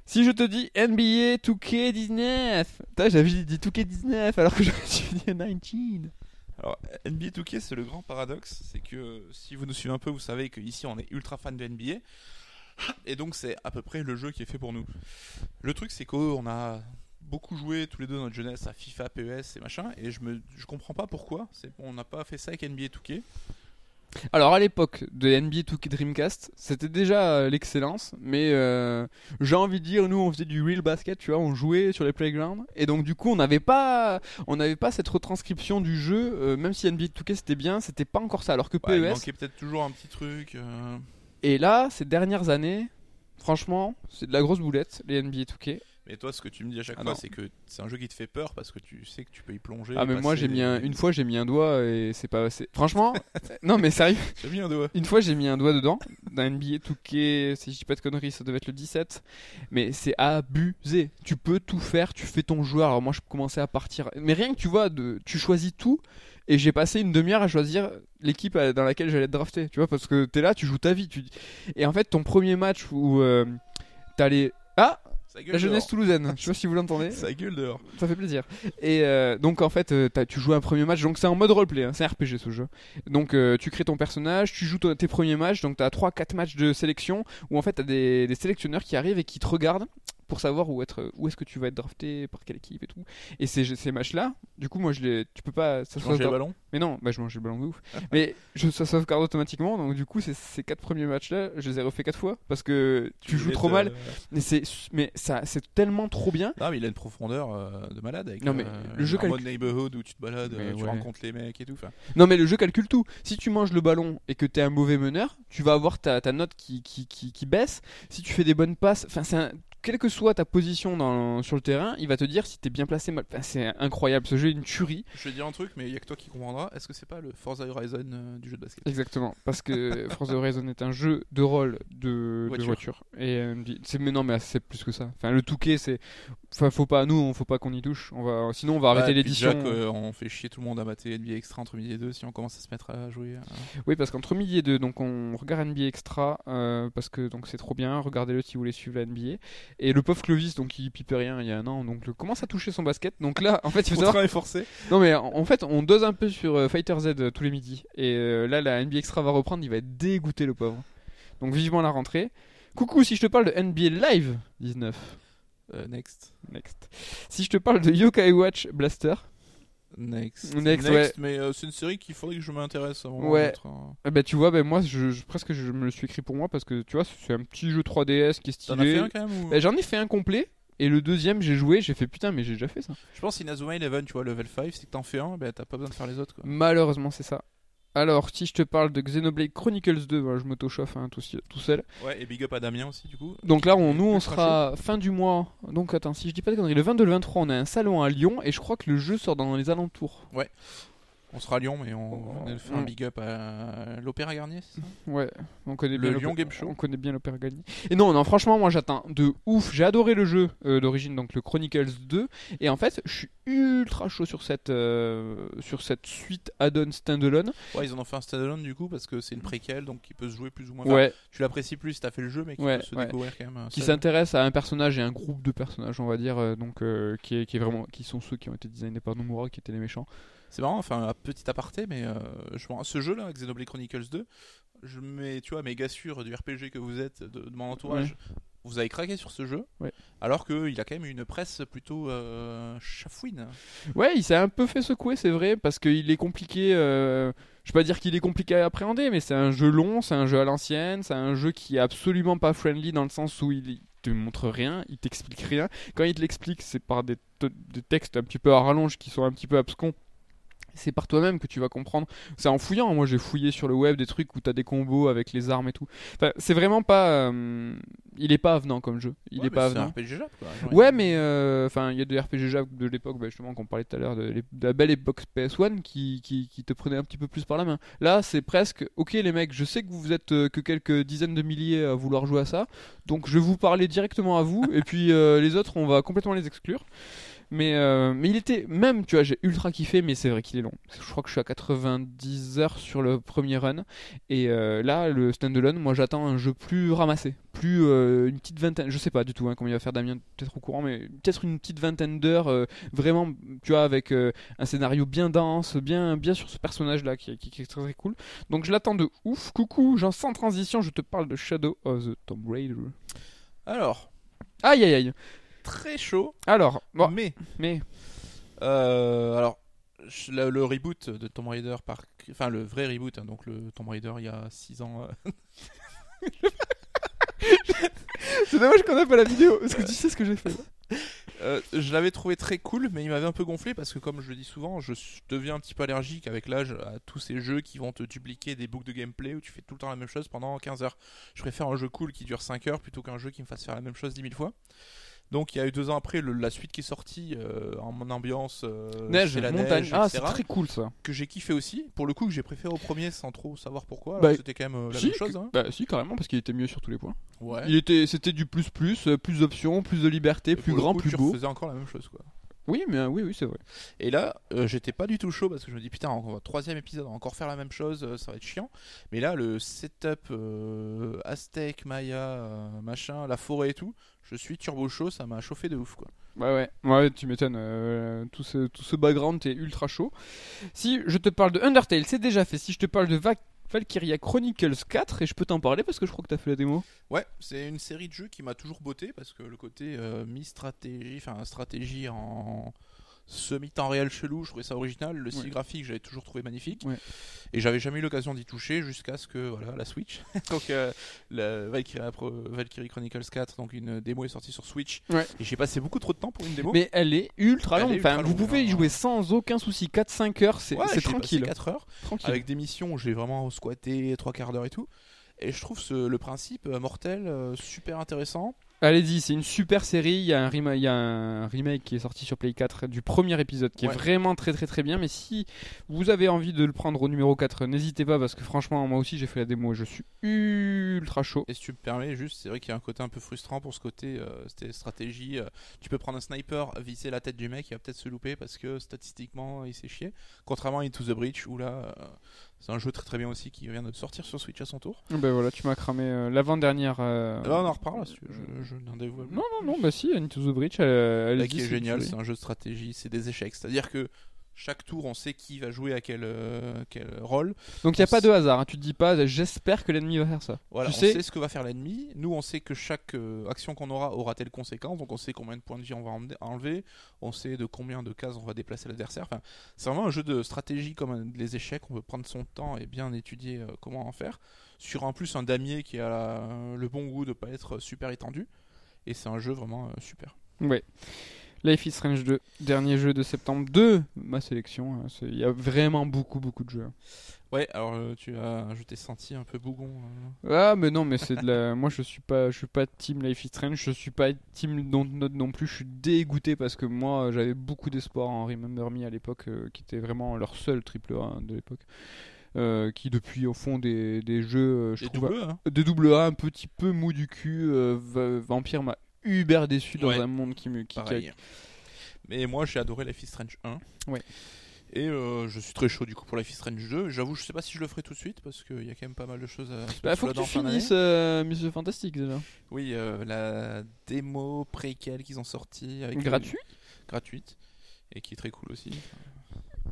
Si je te dis NBA 2K19, Putain, j'avais dit 2K19 alors que <laughs> j'aurais dû dire 19. Alors, NBA 2K, c'est le grand paradoxe. C'est que si vous nous suivez un peu, vous savez qu'ici on est ultra fan de NBA. Et donc, c'est à peu près le jeu qui est fait pour nous. Le truc, c'est qu'on a beaucoup joué tous les deux dans notre jeunesse à FIFA, PES et machin. Et je, me, je comprends pas pourquoi. On n'a pas fait ça avec NBA 2K. Alors à l'époque de NBA 2K Dreamcast, c'était déjà euh, l'excellence, mais euh, j'ai envie de dire, nous on faisait du real basket, tu vois, on jouait sur les playgrounds, et donc du coup on n'avait pas, on n'avait pas cette retranscription du jeu, euh, même si NBA 2K c'était bien, c'était pas encore ça, alors que Ouais, il PES, manquait peut-être toujours un petit truc. euh, et là ces dernières années, franchement, c'est de la grosse boulette les NBA 2K. Mais toi, ce que tu me dis à chaque Ah fois, c'est que c'est un jeu qui te fait peur parce que tu sais que tu peux y plonger. Ah mais moi j'ai mis un, une fois j'ai mis un doigt et c'est pas assez. Franchement, <laughs> non mais sérieux. J'ai mis un doigt. Une fois, j'ai mis un doigt dedans, d'un NBA 2K, si je dis pas de conneries, ça devait être le 17. Mais c'est abusé. Tu peux tout faire, tu fais ton joueur. Alors moi, je commençais à partir. Mais rien que tu vois, de, tu choisis tout. Et j'ai passé une demi-heure à choisir l'équipe dans laquelle j'allais être drafté. Tu vois, parce que t'es là, tu joues ta vie. Tu... Et en fait, ton premier match où euh, t'as les. Ah La jeunesse toulousaine. Je sais pas si vous l'entendez. Ça gueule dehors. Ça fait plaisir. Et euh, donc en fait, euh, tu joues un premier match, donc c'est en mode roleplay, hein, c'est un RPG ce jeu. Donc euh, tu crées ton personnage, tu joues ton- tes premiers matchs, donc t'as 3-4 matchs de sélection où en fait t'as des, des sélectionneurs qui arrivent et qui te regardent pour savoir où être, où est-ce que tu vas être drafté, par quelle équipe et tout. Et ces, ces matchs-là, du coup moi je les, tu peux pas, ça Tu sauvegarde- ballons? Mais non, bah je mangeais le ballon de ouf. <laughs> mais je, ça sauvegarde automatiquement, donc du coup ces, ces quatre premiers matchs-là, je les ai refait quatre fois parce que tu, joues trop mal. Mais c'est, mais ça, c'est tellement trop bien. Non, mais il a une profondeur euh, de malade avec Non, mais euh, le jeu un mode neighborhood où tu te balades, Mais euh, tu ouais. rencontres les mecs et tout. enfin. Non mais le jeu calcule tout. Si tu manges le ballon et que t'es un mauvais meneur, tu vas avoir ta, ta note qui, qui, qui, qui baisse. Si tu fais des bonnes passes, enfin c'est un- quelle que soit ta position dans, sur le terrain, il va te dire si t'es bien placé, mal. Enfin, c'est incroyable. Ce jeu est une tuerie. Je vais dire un truc, mais il y a que toi qui comprendras. Est-ce que c'est pas le Forza Horizon euh, du jeu de basket? Exactement. Parce que <laughs> Forza Horizon est un jeu de rôle de de Voiture. voiture. Et euh, c'est mais non mais c'est plus que ça. Enfin le Touquet c'est, enfin faut pas nous, on faut pas qu'on y touche. On va, sinon on va arrêter Ouais, l'édition. euh, on fait chier tout le monde à mater NBA Extra entre midi et deux si on commence à se mettre à jouer. euh. Oui, parce qu'entre midi et deux, donc on regarde NBA Extra euh, parce que donc c'est trop bien. Regardez-le si vous voulez suivre la NBA. Et le pauvre Clovis, donc il pipait rien il y a un an, donc le- commence à toucher son basket. Donc là, en fait, il faut savoir. Et forcé. Non mais en, en fait, on dose un peu sur euh, Fighter Z euh, tous les midis. Et euh, là, la NBA Extra va reprendre. Il va être dégoûté le pauvre. Donc vivement la rentrée. Coucou, si je te parle de NBA Live 19. Euh, next. Next. Si je te parle de Yokai Watch Blaster. Next. Next, ouais. mais euh, c'est une série qu'il faudrait que je m'intéresse avant Ouais. d'être, euh, Eh ben tu vois, ben moi, je, je- presque je me le suis écrit pour moi parce que tu vois, c'est un petit jeu 3DS qui est stylé. T'en as fait un quand même ou... Ben, J'en ai fait un complet. Et le deuxième, j'ai joué, j'ai fait putain, mais j'ai déjà fait ça. Je pense Inazuma Eleven, tu vois, level 5, c'est que t'en fais un, ben t'as pas besoin de faire les autres quoi. Malheureusement, c'est ça. Alors, si je te parle de Xenoblade Chronicles 2, je m'auto-chauffe hein, tout, tout, seul. Ouais, et big up à Damien aussi, du coup. Donc là, on, nous, on sera fin du mois. Donc attends, si je dis pas de conneries, le 22 le 23, on a un salon à Lyon et je crois que le jeu sort dans les alentours. Ouais. On sera à Lyon, mais on, on fait un big up à l'Opéra Garnier, c'est ça? Ouais, on connaît le bien Lyon Game Show. On connaît bien l'Opéra Garnier. Et non, non, franchement, moi j'attends de ouf. J'ai adoré le jeu euh, d'origine, donc le Chronicles 2. Et en fait, je suis ultra chaud sur cette, euh, sur cette suite add-on standalone. Ouais, ils en ont fait un standalone du coup parce que c'est une préquelle, donc qui peut se jouer plus ou moins. ouais. Tu l'apprécies plus si t'as fait le jeu, mais qui Ouais, peut se ouais. découvrir quand même. euh, Qui s'intéresse à un personnage et un groupe de personnages, on va dire, donc euh, qui, est, qui est vraiment, qui sont ceux qui ont été designés par Nomura, qui étaient les méchants. C'est marrant, enfin, un petit aparté, mais euh, je ce jeu-là, Xenoblade Chronicles 2, je mets, tu vois, mes gars sûrs du RPG que vous êtes, de, de mon entourage, vous avez craqué sur ce jeu, Ouais. alors qu'il a quand même une presse plutôt euh, chafouine. Ouais, il s'est un peu fait secouer, c'est vrai, parce qu'il est compliqué. euh, Je vais pas dire qu'il est compliqué à appréhender, mais c'est un jeu long, c'est un jeu à l'ancienne, c'est un jeu qui est absolument pas friendly dans le sens où il te montre rien, il t'explique rien. Quand il te l'explique, c'est par des, te- des textes un petit peu à rallonge qui sont un petit peu abscons. C'est par toi-même que tu vas comprendre. C'est en fouillant. Moi, j'ai fouillé sur le web des trucs où t'as des combos avec les armes et tout. Enfin, c'est vraiment pas. euh, Il est pas avenant comme jeu. Il Ouais, est pas c'est un avenant. RPG Jap, quoi. Ouais, mais euh, enfin, il y a des RPG Jap de l'époque, bah, justement, qu'on parlait tout à l'heure, de, la belle époque PS1 qui, qui, qui te prenait un petit peu plus par la main. Là, c'est presque, ok les mecs, je sais que vous êtes euh, que quelques dizaines de milliers à vouloir jouer à ça, donc je vais vous parler directement à vous, et puis euh, les autres, on va complètement les exclure. Mais, euh, mais il était, même, tu vois, j'ai ultra kiffé, mais c'est vrai qu'il est long. Je crois que je suis à 90 heures sur le premier run. Et euh, là, le standalone, moi j'attends un jeu plus ramassé. Plus euh, une petite vingtaine, je sais pas du tout hein, combien il va faire Damien, peut-être au courant, mais peut-être une petite vingtaine d'heures, vraiment, tu vois, avec un scénario bien dense, bien, bien sur ce personnage-là qui, qui- qui est très très cool. Donc je l'attends de ouf. Coucou, genre sans transition, je te parle de Shadow of the Tomb Raider. Alors, Aïe aïe aïe. Très chaud, Alors, bon, mais. mais euh, alors, le, le reboot de Tomb Raider, par... enfin le vrai reboot, hein, donc le Tomb Raider il y a 6 ans. euh, <laughs> c'est dommage qu'on a pas la vidéo, parce que tu sais ce que j'ai fait. Euh, je l'avais trouvé très cool, mais il m'avait un peu gonflé parce que, comme je le dis souvent, je deviens un petit peu allergique avec l'âge à tous ces jeux qui vont te dupliquer des boucles de gameplay où tu fais tout le temps la même chose pendant 15 heures. Je préfère un jeu cool qui dure 5 heures plutôt qu'un jeu qui me fasse faire la même chose 10 000 fois. Donc, il y a eu deux ans après le- la suite qui est sortie euh, en mon ambiance euh, Neige, la montagne. neige, ah, c'est très cool ça. que j'ai kiffé aussi. Pour le coup, que j'ai préféré au premier sans trop savoir pourquoi. Bah, C'était quand même euh, la si, même chose. Hein. Bah si carrément parce qu'il était mieux sur tous les points. Ouais. Il était c'était du plus plus, euh, plus d'options, plus de liberté, Et plus grand, coup, plus tu beau. refaisais encore la même chose, quoi. Oui mais euh, oui oui c'est vrai. Et là, euh, j'étais pas du tout chaud parce que je me dis putain, va troisième épisode, encore faire la même chose, euh, ça va être chiant. Mais là, le setup Aztec, Maya, machin, la forêt et tout, je suis turbo chaud, ça m'a chauffé de ouf quoi. Ouais ouais. Ouais tu m'étonnes. tout ce tout ce background t'es ultra chaud. Si je te parle de Undertale c'est déjà fait. Si je te parle de Va- Valkyria Chronicles 4 et je peux t'en parler parce que je crois que t'as fait la démo. Ouais, c'est une série de jeux qui m'a toujours botté parce que le côté euh, mi-stratégie, enfin stratégie en semi-temps réel chelou, je trouvais ça original. Le style Ouais. graphique, j'avais toujours trouvé magnifique. Ouais. Et j'avais jamais eu l'occasion d'y toucher jusqu'à ce que, voilà, la Switch. <laughs> donc, euh, la Valkyrie, Chronicles 4, donc une démo est sortie sur Switch. Ouais. Et j'ai passé beaucoup trop de temps pour une démo. Mais elle est ultra est longue. ultra Enfin, vous pouvez y jouer sans aucun souci. 4-5 heures, c'est tranquille. 4 heures tranquille. avec des missions où j'ai vraiment squatté 3 quarts d'heure et tout. Et je trouve ce- le principe euh, mortel euh, super intéressant. Allez-y, c'est une super série. Il y, a un rema- il y a un remake qui est sorti sur Play 4 du premier épisode qui Ouais. est vraiment très très très bien. Mais si vous avez envie de le prendre au numéro 4, n'hésitez pas parce que franchement, moi aussi j'ai fait la démo et je suis ultra chaud. Et si tu me permets, juste, c'est vrai qu'il y a un côté un peu frustrant pour ce côté euh, stratégie. euh, tu peux prendre un sniper, viser la tête du mec, il va peut-être se louper parce que statistiquement il s'est chié. Contrairement à Into the Breach où là, euh, c'est un jeu très très bien aussi qui vient de sortir sur Switch à son tour. Ben voilà, tu m'as cramé euh, l'avant-dernière. Là, on en reparle, je, je n'en dévoile Non, non, non, bah si, Into the Breach, elle, elle Là, qui est génial, c'est un jeu de stratégie, c'est des échecs. C'est-à-dire que chaque tour, on sait qui va jouer à quel, euh, quel rôle. Donc il n'y a on pas de hasard, hein. tu te dis pas j'espère que l'ennemi va faire ça. Voilà, tu on sais, sait ce que va faire l'ennemi. Nous, on sait que chaque euh, action qu'on aura aura telle conséquence. Donc, on sait combien de points de vie on va enlever. On sait de combien de cases on va déplacer l'adversaire. Enfin, c'est vraiment un jeu de stratégie comme un- les échecs. On peut prendre son temps et bien étudier euh, comment en faire. Sur en plus un damier qui a la- le bon goût de pas être super étendu. Et c'est un jeu vraiment euh, super. Ouais. Life is Strange 2, dernier jeu de septembre de ma sélection. Hein. Il y a vraiment beaucoup, beaucoup de jeux. Ouais, alors euh, tu as, je t'ai senti un peu bougon. Ah, mais non, mais c'est de la. <laughs> Moi, je suis pas, je suis pas team Life is Strange. Je suis pas team Dontnod non plus. Je suis dégoûté parce que moi, j'avais beaucoup d'espoir en Remember Me à l'époque, euh, qui était vraiment leur seul triple A de l'époque. Euh, qui depuis au fond des, des jeux, je des trouve, double A, hein. des double A un petit peu mou du cul. Vampire m'a uber déçu dans un monde qui me qui, Mais moi, j'ai adoré Life is Strange 1. Ouais. Et euh, je suis très chaud du coup pour Life is Strange 2. J'avoue, je sais pas si je le ferai tout de suite parce qu'il y a quand même pas mal de choses à. Bah, faut que tu finisses euh, Monsieur Fantastique déjà. Oui, euh, la démo préquelle qu'ils ont sorti. Avec Gratuit Gratuite? Et qui est très cool aussi.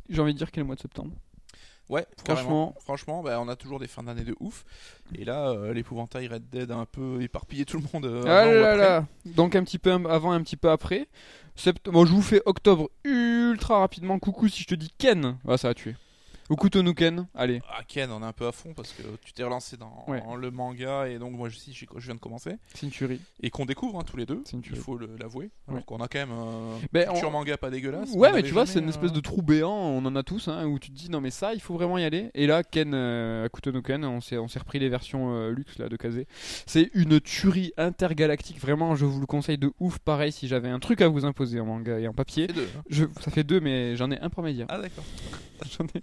J'ai envie de dire qu'il est le mois de septembre. Ouais, franchement, franchement bah, on a toujours des fins d'année de ouf. Et là, euh, l'épouvantail Red Dead a un peu éparpillé tout le monde. Euh, ah là là Donc un petit peu avant et un petit peu après. Bon, je vous fais octobre ultra rapidement. Coucou si je te dis Ken. Ah, ça va tuer. Okuto no Ken, allez. Ah, Ken, on est un peu à fond parce que tu t'es relancé dans le manga et donc moi je, je, je viens de commencer. C'est une tuerie. Et qu'on découvre hein, tous les deux, il faut l'avouer. Alors qu'on a quand même un ben, manga pas dégueulasse. Ouais, mais tu vois, c'est une espèce de trou béant, on en a tous, hein, où tu te dis non, mais ça, il faut vraiment y aller. Et là, Ken, euh, Okuto no Ken, on s'est repris les versions euh, luxe là, de Kazé. C'est une tuerie intergalactique, vraiment, je vous le conseille de ouf. Pareil, si j'avais un truc à vous imposer en manga et en papier. Ça fait deux, hein. je, ça fait deux mais j'en ai un pour média. Ah, d'accord. <laughs> j'en ai.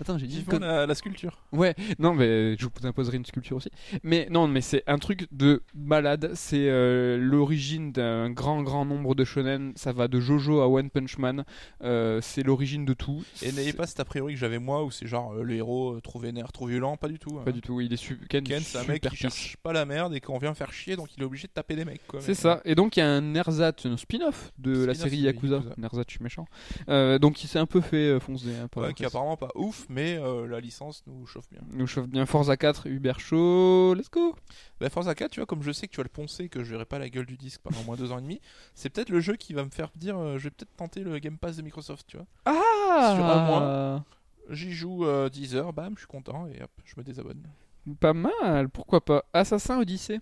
Attends, j'ai dit la, sculpture. Ouais, non, mais je vous imposerai une sculpture aussi. Mais non, mais c'est un truc de malade. C'est euh, l'origine d'un grand, grand nombre de shonen. Ça va de Jojo à One Punch Man. Euh, c'est l'origine de tout. Et n'ayez pas cet a priori que j'avais moi où c'est genre euh, le héros trop vénère, trop violent. Pas du tout. Hein. Pas du tout. Il est Ken, c'est un mec qui cherche pas la merde et qu'on vient faire chier, donc il est obligé de taper des mecs. C'est ça. Et donc il y a un ersatz, un spin-off de la série Yakuza. Yakuza. je suis méchant. donc il s'est un peu fait foncer. Hein, qui est apparemment pas ouf, mais la licence nous chauffe bien. Nous chauffe bien. Forza 4, Uber chaud, let's go. Bah Forza 4, tu vois, comme je sais que tu vas le poncer, que je verrai pas la gueule du disque pendant moins deux ans et demi, c'est peut-être le jeu qui va me faire dire, euh, je vais peut-être tenter le Game Pass de Microsoft, tu vois. Ah Sur un mois, j'y joue 10 euh, heures, bam, je suis content et hop, je me désabonne. Pas mal, pourquoi pas. Assassin Odyssey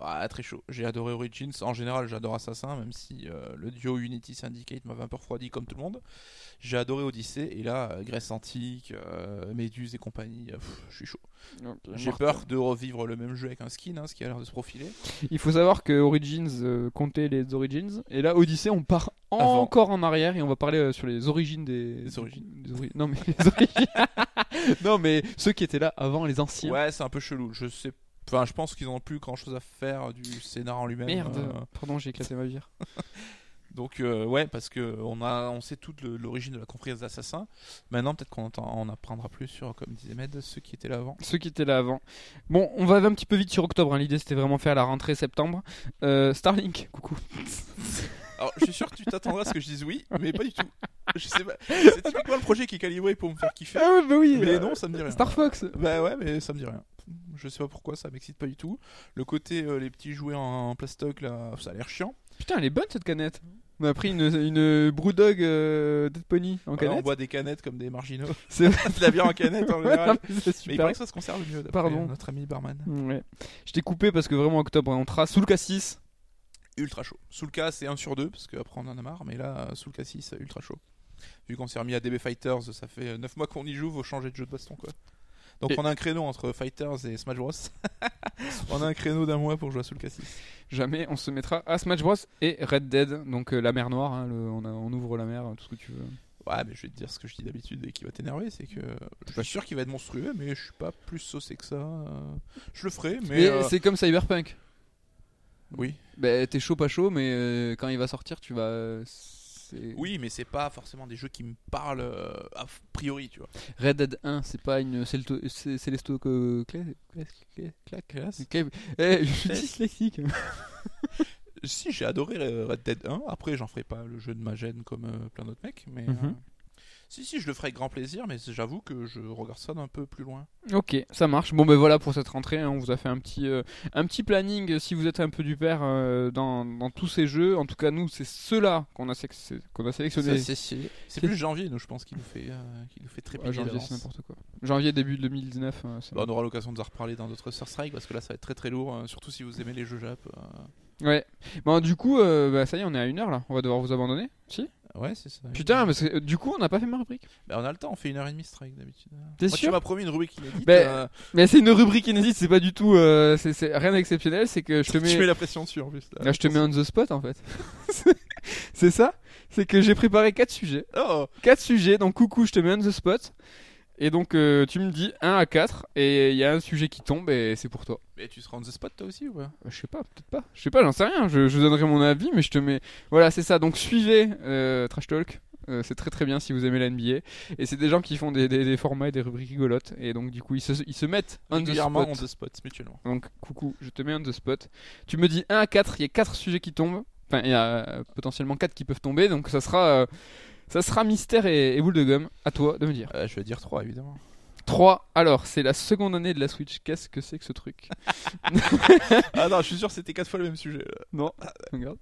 ah, très chaud. J'ai adoré Origins. En général, j'adore Assassin, même si euh, le duo Unity Syndicate m'avait un peu refroidi comme tout le monde. J'ai adoré Odyssey. Et là, euh, Grèce antique, euh, Méduse et compagnie, je suis chaud. J'ai peur de revivre le même jeu avec un skin, hein, ce qui a l'air de se profiler. Il faut savoir que Origins comptait les Origins. Et là, Odyssey, on part encore en arrière et on va parler sur les origines des. origines. Non, mais <laughs> les origines. <laughs> non, mais ceux qui étaient là avant, les anciens. Ouais, c'est un peu chelou. Je sais Enfin, je pense qu'ils n'ont plus grand chose à faire du scénar en lui-même. Merde, euh. pardon, j'ai éclaté ma vire. <laughs> <laughs> Donc euh, ouais, parce que on a, on sait toute l'origine de la confrérie des assassins. Maintenant, peut-être qu'on on apprendra plus sur, comme disait Med, ceux qui étaient là avant. Ceux qui étaient là avant. Bon, on va un petit peu vite sur octobre. Hein. L'idée, c'était vraiment faire la rentrée septembre. Euh, Starlink, coucou. <laughs> Alors, je suis sûr que tu t'attendras à ce que je dise oui, mais pas du tout. Je sais pas. <laughs> C'est typiquement le projet qui est calibré pour me faire kiffer. Ah ouais, bah oui. Mais non, ça me dit rien. Star Fox. Bah ouais, mais ça me dit rien. Je sais pas pourquoi, ça m'excite pas du tout. Le côté euh, les petits jouets en, plastoc là, ça a l'air chiant. Putain, elle est bonne cette canette. On a pris une, une Brewdog euh, Dead Pony en canette. on boit des canettes comme des marginaux. <laughs> C'est de la bière en canette en <laughs> général. mais, il paraît que ça se conserve mieux. Pardon. Notre ami barman. Ouais. Je t'ai coupé parce que vraiment octobre on trace sous le cassis. Ultra chaud. Sous le cas c'est 1 sur 2 parce qu'après on en a marre, mais là sous le cassis ultra chaud. Vu qu'on s'est remis à DB Fighters, ça fait 9 mois qu'on y joue, faut changer de jeu de baston quoi. Donc on a un créneau entre Fighters et Smash Bros. <laughs> on a un créneau d'un mois pour jouer à Soul Cassis. Jamais on se mettra à Smash Bros et Red Dead, donc euh, la mer Noire, hein, on, ouvre la mer, tout ce que tu veux. Ouais, mais je vais te dire ce que je dis d'habitude et qui va t'énerver, c'est que je suis pas sûr qu'il va être monstrueux, mais je suis pas plus saucé que ça. Euh, je le ferai, mais. Euh, c'est comme Cyberpunk. Oui. Bah, t'es chaud, pas chaud, mais quand il va sortir, tu vas oui, mais c'est pas forcément des jeux qui me parlent euh, a priori, tu vois. Red Dead 1, c'est pas une Célesто claque. Eh, je suis dyslexique. si, j'ai adoré Red Dead 1. Après, j'en ferai pas le jeu de ma gêne comme euh, plein d'autres mecs, mais. Mhm. Euh, si, si, je le ferai avec grand plaisir, mais j'avoue que je regarde ça d'un peu plus loin. Ok, ça marche. Bon, ben voilà pour cette rentrée. Hein. on vous a fait un petit, euh, un petit planning euh, si vous êtes un peu du père euh, dans, dans, tous ces jeux. En tout cas, nous, c'est ceux-là qu'on a, qu'on a sélectionné. C'est plus janvier, nous, je pense, qui nous fait, qui nous fait très ouais, Janvier, c'est n'importe quoi. Janvier, début 2019. Bah, on aura l'occasion de reparler dans d'autres Strike parce que là, ça va être très très lourd, surtout si vous aimez les jeux Jap. Ouais. Bon, du coup, euh, bah, ça y est, on est à une heure là. On va devoir vous abandonner. Si Ouais, c'est ça. Putain, mais c'est- du coup, on n'a pas fait ma rubrique. Bah, on a le temps, on fait une heure et demie strike d'habitude. T'es Moi, sûr Tu m'as promis une rubrique inédite. Bah, euh, Mais c'est une rubrique inédite, c'est pas du tout. euh, c'est c'est rien d'exceptionnel, c'est que je te mets. Tu mets la pression dessus en plus. là. Là, je te mets on the spot en fait. <laughs> c'est ça C'est que j'ai préparé quatre sujets. Oh Quatre sujets, donc coucou, je te mets on the spot. Et donc euh, tu me dis 1 à 4 et il y a un sujet qui tombe et c'est pour toi. Mais tu seras on the spot toi aussi ou pas? Euh, Je sais pas, peut-être pas. Je sais pas, j'en sais rien. Je, je donnerai mon avis, mais je te mets. Voilà, c'est ça. Donc suivez euh, Trash Talk. Euh, c'est très très bien si vous aimez la NBA. Et c'est des gens qui font des, des- des formats et des rubriques rigolotes. Et donc du coup, ils se, ils se mettent on the spot. on the spot, mutuellement. Donc coucou, je te mets on the spot. Tu me dis 1 à 4, il y a 4 sujets qui tombent. Enfin, il y a potentiellement 4 qui peuvent tomber. Donc ça sera, ça sera mystère et, et boule de gomme. À toi de me dire. Euh, je vais dire 3 évidemment. 3. Alors, c'est la seconde année de la Switch. Qu'est-ce que c'est que ce truc <laughs> <laughs> ah non, je suis sûr que c'était 4 fois le même sujet. là. Non, regarde.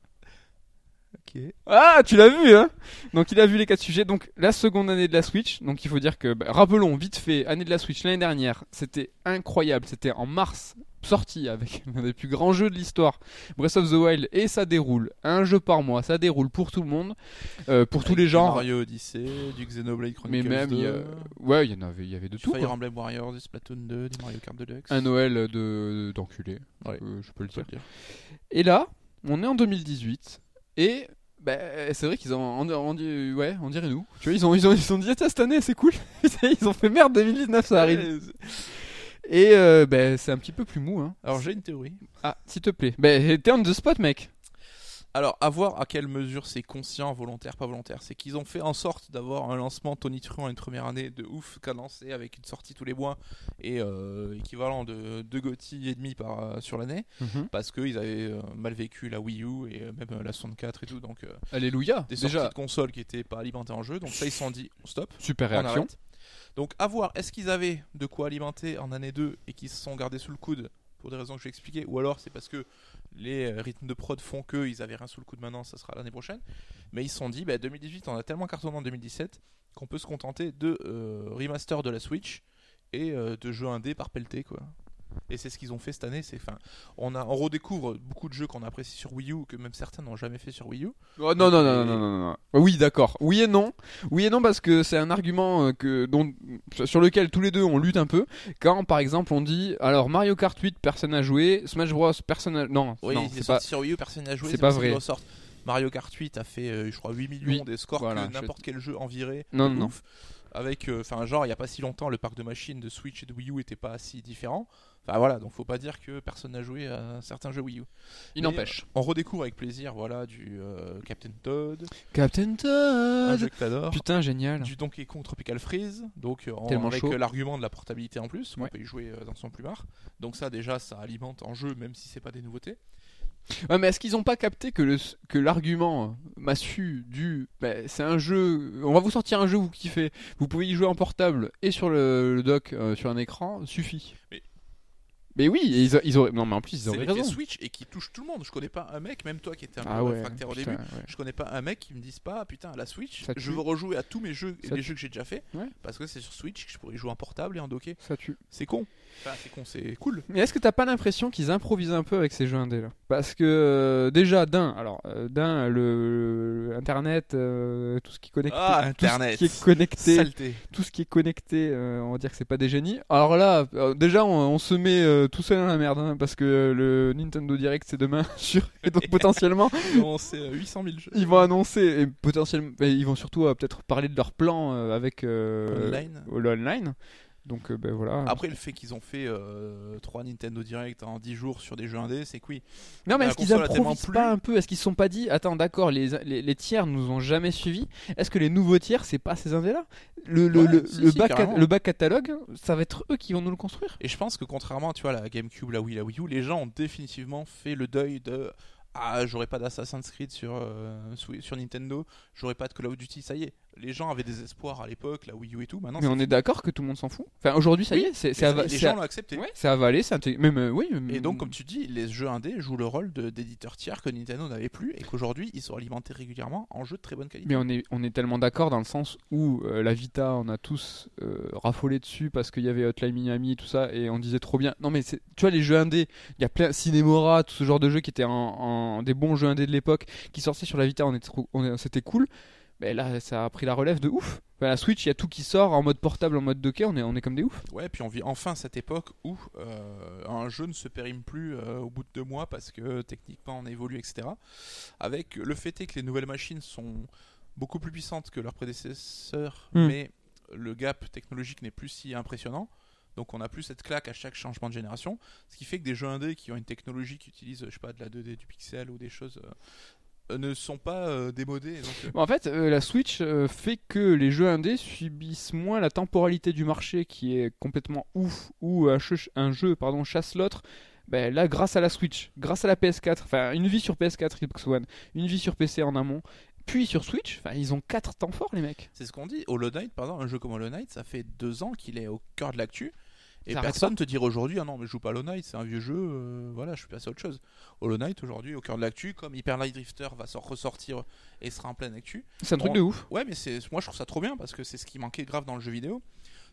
Ok. Ah, tu l'as vu, hein Donc il a vu les quatre sujets. Donc la seconde année de la Switch. Donc il faut dire que, bah, rappelons vite fait, année de la Switch l'année dernière, c'était incroyable. C'était en mars, sorti avec <laughs> l'un des plus grands jeux de l'histoire, Breath of the Wild, et ça déroule. Un jeu par mois, ça déroule pour tout le monde, euh, pour tous Avec les du genres. Mario Odyssey, du Xenoblade Mais Chronicles même, il y 2, a... ouais, il y en avait, il y avait de tout. Fire. Emblem Warriors, du Splatoon 2, du Mario Kart Deluxe. Un Noël de d'enculé, Ouais. euh, je peux le dire. dire. Et là, on est en 2018 et bah, c'est vrai qu'ils ont, on, on dit- ouais, on dirait nous. Tu vois, ils ont, ils ont, ils ont dit Tiens, cette année, c'est cool. <laughs> ils ont fait merde 2019, ça arrive. Et euh, bah, c'est un petit peu plus mou. Hein. Alors j'ai une théorie. Ah, s'il te plaît. Bah, t'es on the spot, mec. Alors, à voir à quelle mesure c'est conscient, volontaire, pas volontaire. C'est qu'ils ont fait en sorte d'avoir un lancement Tony Truant une première année de ouf cadencé avec une sortie tous les mois et euh, équivalent de 2 GOTY et demi par, euh, sur l'année parce qu'ils avaient euh, mal vécu la Wii U et même la 64 et tout. Donc, Alléluia. des sorties Déjà, de consoles qui étaient pas alimentées en jeu. Donc, ça, ils se sont dit, on stop. super on réaction. arrête. Donc, à voir, est-ce qu'ils avaient de quoi alimenter en année 2 et qu'ils se sont gardés sous le coude pour des raisons que je vais expliquer, ou alors c'est parce que les euh, rythmes de prod font que ils avaient rien sous le coude maintenant, ça sera l'année prochaine. Mais ils se sont dit, bah, 2018, on a tellement cartonné en 2017 qu'on peut se contenter de euh, remaster de la Switch et euh, de jeux indés par pelleté, quoi. Et c'est ce qu'ils ont fait cette année. C'est, fin, on, a, on redécouvre beaucoup de jeux qu'on apprécie sur Wii U que même certains n'ont jamais fait sur Wii U. Oh, non, non, non, non, non, non, non. Oui, d'accord. Oui et non. Oui et non parce que c'est un argument euh, que, dont, sur lequel tous les deux on lutte un peu. Quand, par exemple, on dit alors Mario Kart 8, personne n'a joué, Smash Bros, personne n'a. Non, Oui, non, c'est pas. sur Wii U, personne n'a joué. c'est pas vrai. Mario Kart 8 a fait, euh, je crois, 8 millions Oui, des scores voilà, que je- n'importe quel jeu en viré. Non, de non, Avec, euh, enfin, genre, il y a pas si longtemps, le parc de machines de Switch et de Wii U était pas si différent. Enfin voilà, donc faut pas dire que personne n'a joué à certains jeux Wii U. Il n'empêche. On redécouvre avec plaisir, voilà, du euh, Captain Toad, Captain un Toad. jeu que t'adores. Putain, génial. Du Donkey Kong Tropical Freeze, donc euh, en- Tellement avec l'argument de la portabilité en plus, on peut y jouer dans son plumard. Donc ça déjà, ça alimente en jeu, même si c'est pas des nouveautés. Ouais, mais est-ce qu'ils ont pas capté que le que l'argument massu du bah, c'est un jeu, on va vous sortir un jeu vous kiffez, vous pouvez y jouer en portable et sur le, le dock euh, sur un écran suffit. Mais- Mais oui, et ils, ils auraient non mais en plus ils auraient raison. Switch et qui touche tout le monde. Je connais pas un mec, même toi qui étais un peu Ah ouais. réfractaire au putain, début, ouais. je connais pas un mec qui me dise pas putain à la Switch, je veux rejouer à tous mes jeux et les jeux que j'ai déjà fait Ouais. parce que c'est sur Switch que je pourrais y jouer en portable et en docké. Ça tue. C'est con. Enfin, c'est con, c'est cool. Mais est-ce que t'as pas l'impression qu'ils improvisent un peu avec ces jeux indés là? Parce que euh, déjà d'un, alors euh, d'un le, le internet, euh, tout ce qui est connecté, Ah, tout ce qui est connecté, Saleté. tout ce qui est connecté, euh, on va dire que c'est pas des génies. Alors là, euh, déjà, on, on se met euh, tout seul dans la merde, hein, parce que euh, le Nintendo Direct c'est demain, <laughs> sûr. Et donc potentiellement, <laughs> Non, c'est euh, 800 000 jeux. ils vont annoncer, et potentiellement, et ils vont surtout euh, peut-être parler de leur plan euh, avec euh, Online. le online. Donc euh, ben voilà. Après, le fait qu'ils ont fait 3 Nintendo Direct en 10 jours sur des jeux indés, c'est que oui. Non mais est-ce qu'ils improvisent pas un peu? Est-ce qu'ils se sont pas dit Attends d'accord les, les, les tiers nous ont jamais suivis Est-ce que les nouveaux tiers c'est pas ces indés là le, le, Ouais, le, si, le si, bac, carrément. le bac catalogue ça va être eux qui vont nous le construire Et je pense que contrairement tu vois, à la GameCube, la Wii, la Wii U, les gens ont définitivement fait le deuil de Ah, j'aurais pas d'Assassin's Creed sur, euh, sur Nintendo, j'aurais pas de Call of Duty, ça y est. Les gens avaient des espoirs à l'époque, la Wii U et tout. Maintenant, Mais on est d'accord que tout le monde s'en fout Enfin aujourd'hui ça y est c'est Mais c'est ça y est, ava- les gens l'ont accepté. ouais, c'est avalé c'est même euh, oui Et donc, comme tu dis, les jeux indés jouent le rôle d'éditeurs tiers que Nintendo n'avait plus et qu'aujourd'hui ils sont alimentés régulièrement en jeux de très bonne qualité. Mais on est, on est tellement d'accord dans le sens où euh, la Vita, on a tous euh, raffolé dessus parce qu'il y avait Hotline Miami et tout ça, et on disait trop bien. Non, mais tu vois, les jeux indés, il y a plein Cinemora, tout ce genre de jeux qui étaient en, des bons jeux indés de l'époque qui sortaient sur la Vita, on c'était cool. Mais là, ça a pris la relève de ouf. la Switch, il y a tout qui sort en mode portable, en mode docké, on est, on est comme des ouf. Ouais, puis on vit enfin cette époque où euh, un jeu ne se périme plus euh, au bout de deux mois parce que techniquement on évolue, etc. Avec le fait est que les nouvelles machines sont beaucoup plus puissantes que leurs prédécesseurs, hmm. mais le gap technologique n'est plus si impressionnant. Donc on a plus cette claque à chaque changement de génération, ce qui fait que des jeux indés qui ont une technologie qui utilise, je sais pas, de la 2D, du pixel ou des choses euh, ne sont pas euh, démodés. Euh. En fait, la Switch fait que les jeux indés subissent moins la temporalité du marché qui est complètement ouf, ou un, jeu pardon, chasse l'autre. Ben là, grâce à la Switch, grâce à la PS4, enfin une vie sur PS4 Xbox One, une vie sur PC en amont, puis sur Switch, ils ont 4 temps forts les mecs. C'est ce qu'on dit. Hollow Knight, pardon, un jeu comme Hollow Knight, ça fait 2 ans qu'il est au cœur de l'actu. Et personne te dira aujourd'hui, ah non, mais je joue pas Hollow Knight, c'est un vieux jeu, euh, voilà, je suis passé à autre chose. Hollow Knight aujourd'hui, au cœur de l'actu, comme Hyper Light Drifter va ressortir et sera en pleine actu. C'est un truc de ouf. Ouais, mais c'est, moi je trouve ça trop bien parce que c'est ce qui manquait grave dans le jeu vidéo.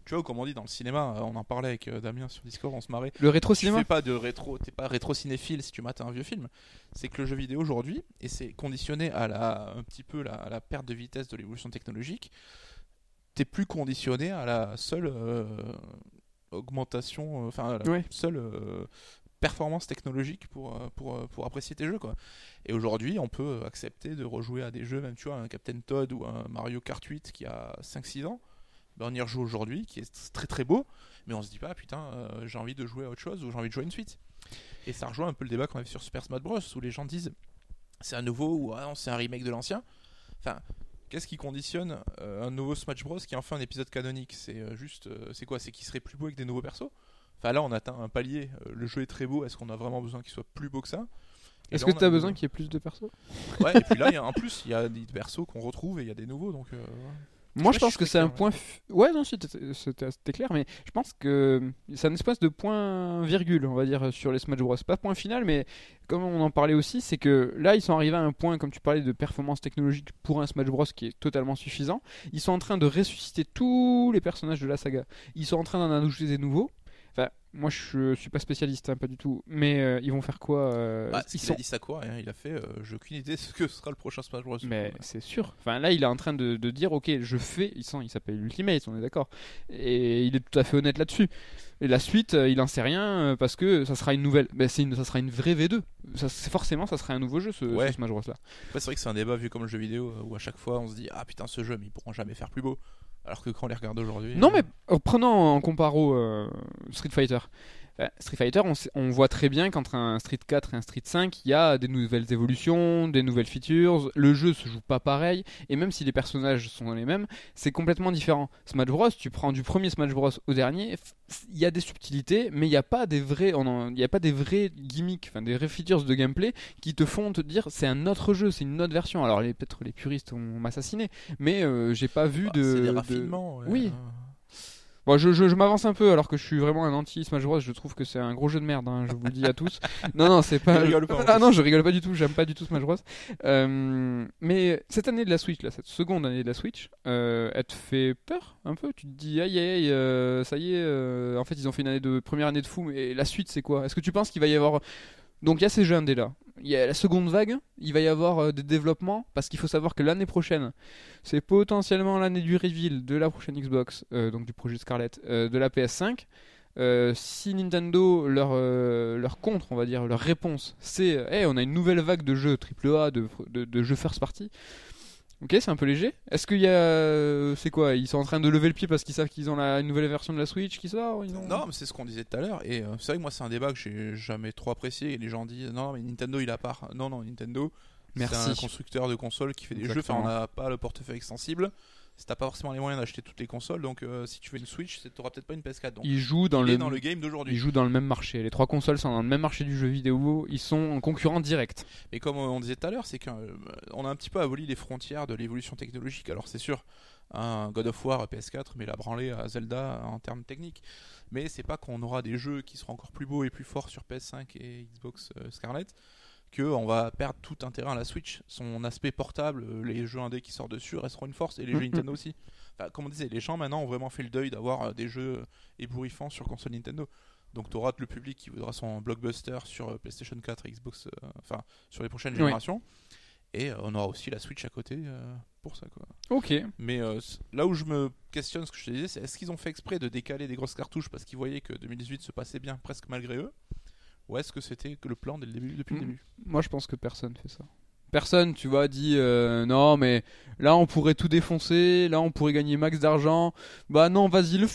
Tu vois, comme on dit dans le cinéma, euh, on en parlait avec euh, Damien sur Discord, on se marrait. Le rétro cinéma Tu fais pas de rétro, t'es pas rétro cinéphile si tu mates un vieux film. C'est que le jeu vidéo aujourd'hui, et c'est conditionné à la, un petit peu la, à la perte de vitesse de l'évolution technologique, t'es plus conditionné à la seule augmentation, euh, enfin la seule euh, performance technologique pour, euh, pour, pour apprécier tes jeux quoi. Et aujourd'hui, on peut accepter de rejouer à des jeux, même tu vois, un Captain Todd ou un Mario Kart 8 qui a 5-6 ans. Ben, on y rejoue aujourd'hui, qui est très très beau, mais on se dit pas, putain, j'ai envie de jouer à autre chose ou j'ai envie de jouer une suite. Et ça rejoint un peu le débat qu'on avait sur Super Smash Bros. où les gens disent c'est un nouveau ou ah c'est un remake de l'ancien. Enfin, Qu'est-ce qui conditionne euh, un nouveau Smash Bros qui est enfin un épisode canonique? C'est euh, juste, euh, c'est quoi? C'est qu'il serait plus beau avec des nouveaux persos? Enfin là, on atteint un palier. le jeu est très beau. Est-ce qu'on a vraiment besoin qu'il soit plus beau que ça? Est-ce que tu as besoin qu'il y ait plus de persos? Ouais. et puis là, y a, en plus, il y a des persos qu'on retrouve et il y a des nouveaux. Donc moi, je pense que c'est un point. Ouais, non, c'était clair, mais je pense que c'est un espèce de point virgule, on va dire, sur les Smash Bros. Pas point final, mais comme on en parlait aussi, c'est que là, ils sont arrivés à un point, comme tu parlais, de performance technologique pour un Smash Bros. qui est totalement suffisant. Ils sont en train de ressusciter tous les personnages de la saga. Ils sont en train d'en ajouter des nouveaux. Moi, je suis pas spécialiste, hein, pas du tout. Mais euh, ils vont faire quoi euh, bah, Il a dit ça quoi hein, Il a fait. Euh, j'ai aucune idée de ce que sera le prochain Smash Bros. Mais c'est sûr. Enfin, là, il est en train de, dire, ok, je fais. Il, il s'appelle Ultimate, on est d'accord. Et il est tout à fait honnête là-dessus. Et la suite, il en sait rien parce que ça sera une nouvelle. Ben, c'est une, ça sera une vraie V2. Ça, forcément, ça sera un nouveau jeu, ce, Smash Bros. là. c'est vrai que c'est un débat vu comme le jeu vidéo où à chaque fois on se dit, ah putain, ce jeu, mais ils pourront jamais faire plus beau. Alors que quand on les regarde aujourd'hui. Non, mais prenant en comparo Street Fighter. Euh, Street Fighter, on, voit très bien qu'entre un Street 4 et un Street 5, il y a des nouvelles évolutions, des nouvelles features, le jeu se joue pas pareil, et même si les personnages sont les mêmes, c'est complètement différent. Smash Bros, tu prends du premier Smash Bros au dernier, il y a des subtilités, mais il n'y a pas des vrais, il y a pas des vrais gimmicks, enfin des vraies features de gameplay qui te font te dire c'est un autre jeu, c'est une autre version. Alors peut-être les puristes vont m'assassiner, mais euh, j'ai pas vu bah, de. C'est des raffinements. Oui. Bon, je, je, m'avance un peu alors que je suis vraiment un anti Smash Bros. Je trouve que c'est un gros jeu de merde. Hein, je vous le dis à tous. <laughs> non, non, c'est pas. ah non, je rigole pas du tout. J'aime pas du tout Smash Bros. Euh, mais cette année de la Switch, là, cette seconde année de la Switch, euh, elle te fait peur un peu. Tu te dis aïe aïe, euh, ça y est. en fait, ils ont fait une année de première année de fou. Mais la suite, c'est quoi? Est-ce que tu penses qu'il va y avoir donc il y a ces jeux indés là. Il y a la seconde vague, il va y avoir euh, des développements parce qu'il faut savoir que l'année prochaine, c'est potentiellement l'année du reveal de la prochaine Xbox, euh, donc du projet Scarlett, euh, de la PS5. si Nintendo leur, contre, on va dire, leur réponse, c'est hey, on a une nouvelle vague de jeux AAA, de, de, de jeux first party, Ok, c'est un peu léger. Est-ce qu'il y a. Euh, c'est quoi Ils sont en train de lever le pied parce qu'ils savent qu'ils ont la une nouvelle version de la Switch qui sort Non, mais c'est ce qu'on disait tout à l'heure. Et euh, c'est vrai que moi, c'est un débat que j'ai jamais trop apprécié. Et les gens disent non, mais Nintendo il a part. Non, non, Nintendo, c'est un constructeur de consoles qui fait des jeux. Enfin, on n'a pas le portefeuille extensible si t'as pas forcément les moyens d'acheter toutes les consoles, donc euh, si tu veux une Switch, t'auras peut-être pas une PS4. Donc, ils jouent dans, le, dans le game d'aujourd'hui. Ils jouent dans le même marché. Les trois consoles sont dans le même marché du jeu vidéo. Ils sont en concurrent direct. Mais comme on disait tout à l'heure, c'est qu'on euh, a un petit peu aboli les frontières de l'évolution technologique. Alors c'est sûr, un God of War PS4, mais la branlée à Zelda en termes techniques. Mais c'est pas qu'on aura des jeux qui seront encore plus beaux et plus forts sur PS5 et Xbox euh, Scarlett qu'on va perdre tout intérêt à la Switch. Son aspect portable, les jeux indés qui sortent dessus resteront une force et les jeux mm-hmm. Nintendo aussi comme on disait, les gens maintenant ont vraiment fait le deuil d'avoir euh, des jeux ébouriffants sur console Nintendo. Donc tu auras le public qui voudra son blockbuster sur PlayStation 4 et Xbox, enfin sur les prochaines générations. Et on aura aussi la Switch à côté pour ça quoi. Ok. Mais là où je me questionne, ce que je te disais, c'est est-ce qu'ils ont fait exprès de décaler des grosses cartouches parce qu'ils voyaient que 2018 se passait bien presque malgré eux? Ou est-ce que c'était le plan dès le début, depuis le début? Moi je pense que personne fait ça personne, tu vois, dit euh, non, mais là on pourrait tout défoncer, là on pourrait gagner max d'argent. Bah non, vas-y, le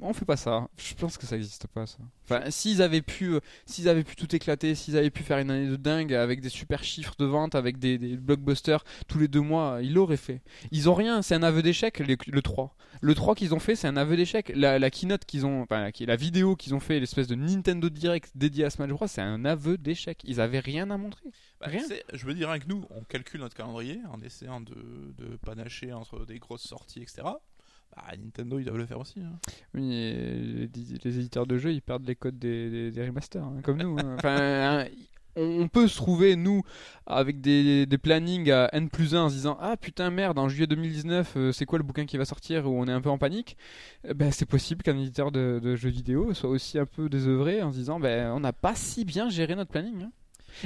on fait pas ça. Je pense que ça n'existe pas ça. Enfin, s'ils avaient pu, euh, s'ils avaient pu tout éclater, s'ils avaient pu faire une année de dingue avec des super chiffres de vente, avec des, blockbusters tous les deux mois, ils l'auraient fait. Ils ont rien, c'est un aveu d'échec le 3. Le 3 qu'ils ont fait, c'est un aveu d'échec. La, keynote qu'ils ont, enfin, la, la vidéo qu'ils ont fait, l'espèce de Nintendo Direct dédié à Smash Bros, c'est un aveu d'échec. Ils avaient rien à montrer. Bah, rien. Je veux dire que nous, on calcule notre calendrier en essayant de, de panacher entre des grosses sorties, etc. Bah, Nintendo, ils doivent le faire aussi. Hein. Oui, les, éditeurs de jeux, ils perdent les codes des, remasters, hein, comme nous. Hein. <laughs> enfin, on peut se trouver, nous, avec des, plannings à N plus 1 en se disant Ah putain, merde, en juillet 2019, euh, c'est quoi le bouquin qui va sortir où on est un peu en panique? Eh Ben, C'est possible qu'un éditeur de, jeux vidéo soit aussi un peu désœuvré en se disant ben, On n'a pas si bien géré notre planning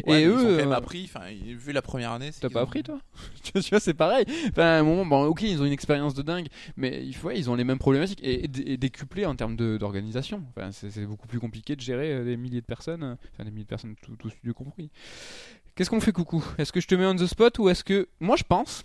et eux, ils ont quand même euh, appris. Enfin, vu la première année, t'as pas appris toi <laughs> Tu vois, c'est pareil. Enfin, à un moment, bon, ok, ils ont une expérience de dingue, mais il faut, ils ont les mêmes problématiques et, décuplés en termes d'organisation. Enfin, c'est beaucoup plus compliqué de gérer euh, des milliers de personnes, euh, enfin des milliers de personnes, tout, tout studio compris. Qu'est-ce qu'on fait, coucou? Est-ce que je te mets on the spot ou est-ce que moi je pense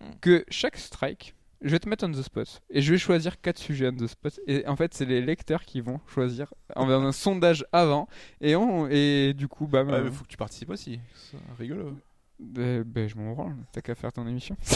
hmm. que chaque strike je vais te mettre on the spot. Et je vais choisir quatre sujets on the spot. Et en fait c'est les lecteurs qui vont choisir en un sondage avant. Et on et du coup bah ouais, faut que tu participes aussi. C'est rigolo. Bah, bah, je m'en branle. T'as qu'à faire ton émission. <laughs>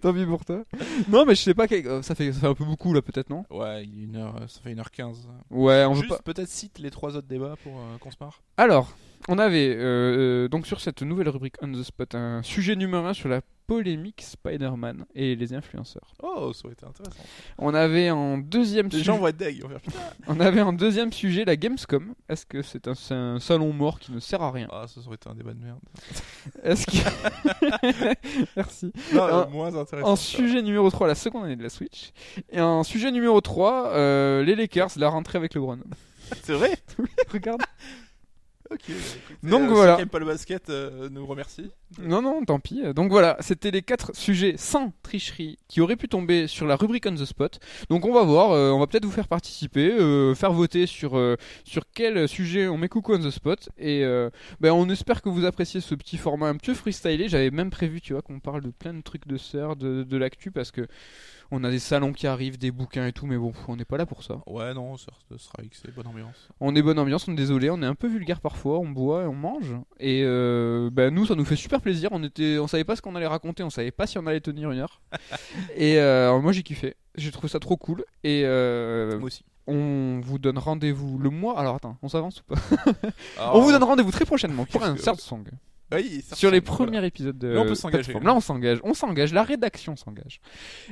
Tant pis pour toi. Non mais je sais pas ça fait ça fait un peu beaucoup là peut-être non? Ouais une heure ça fait une heure 15 ouais on Juste, veut pas peut-être cite les trois autres débats pour euh, qu'on se marre. Alors on avait euh, donc sur cette nouvelle rubrique on the spot un sujet numéro 1 sur la polémique Spider-Man et les influenceurs. Oh, ça aurait été intéressant. On avait en deuxième Les gens vont être <laughs> On avait en deuxième sujet la Gamescom. Est-ce que c'est un, salon mort qui ne sert à rien? Ah, ça aurait été un débat de merde. <laughs> Est-ce que. <laughs> Merci. en, moins intéressant. En sujet numéro 3, la seconde année de la Switch. Et en sujet numéro 3, euh, les Lakers, la rentrée avec LeBron. c'est vrai? Regarde. Ok. Bah, Donc euh, voilà. Ceux qui pas le basket euh, nous remercie. Non, non, tant pis. Donc voilà, c'était les quatre sujets sans tricherie qui auraient pu tomber sur la rubrique on the spot. Donc on va voir, euh, on va peut-être vous faire participer, faire voter sur sur quel sujet on met coucou on the spot. Et ben, on espère que vous appréciez ce petit format un peu freestylé. J'avais même prévu, tu vois, qu'on parle de plein de trucs de sœurs, de, de l'actu parce que on a des salons qui arrivent, des bouquins et tout, mais bon, on n'est pas là pour ça. Ouais, non, ça sera c'est bonne ambiance. On est bonne ambiance, on est désolé, on est un peu vulgaire parfois, on boit et on mange. Et euh, bah, nous, ça nous fait super plaisir. On était, on savait pas ce qu'on allait raconter, on savait pas si on allait tenir une heure. <laughs> et euh, moi, j'ai kiffé. J'ai trouvé ça trop cool. Et euh, moi aussi. On vous donne rendez-vous le mois. Alors attends, on s'avance ou pas? <laughs> On vous donne rendez-vous très prochainement pour un third song sur les premiers épisodes de Là, on peut s'engager. Là, on s'engage. On s'engage. La rédaction s'engage.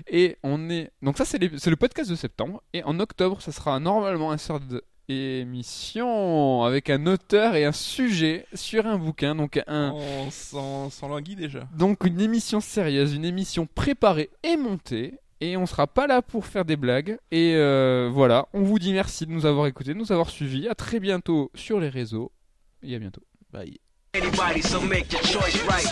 Et on est. Donc, ça, c'est le podcast de septembre. Et en octobre, ça sera normalement un sort d'émission avec un auteur et un sujet sur un bouquin. Donc, un. On s'en languit déjà. Donc, une émission sérieuse, une émission préparée et montée. Et on sera pas là pour faire des blagues. Et euh, voilà, on vous dit merci de nous avoir écoutés, de nous avoir suivis. À très bientôt sur les réseaux. Et à bientôt. Bye. Anybody, so make your choice right.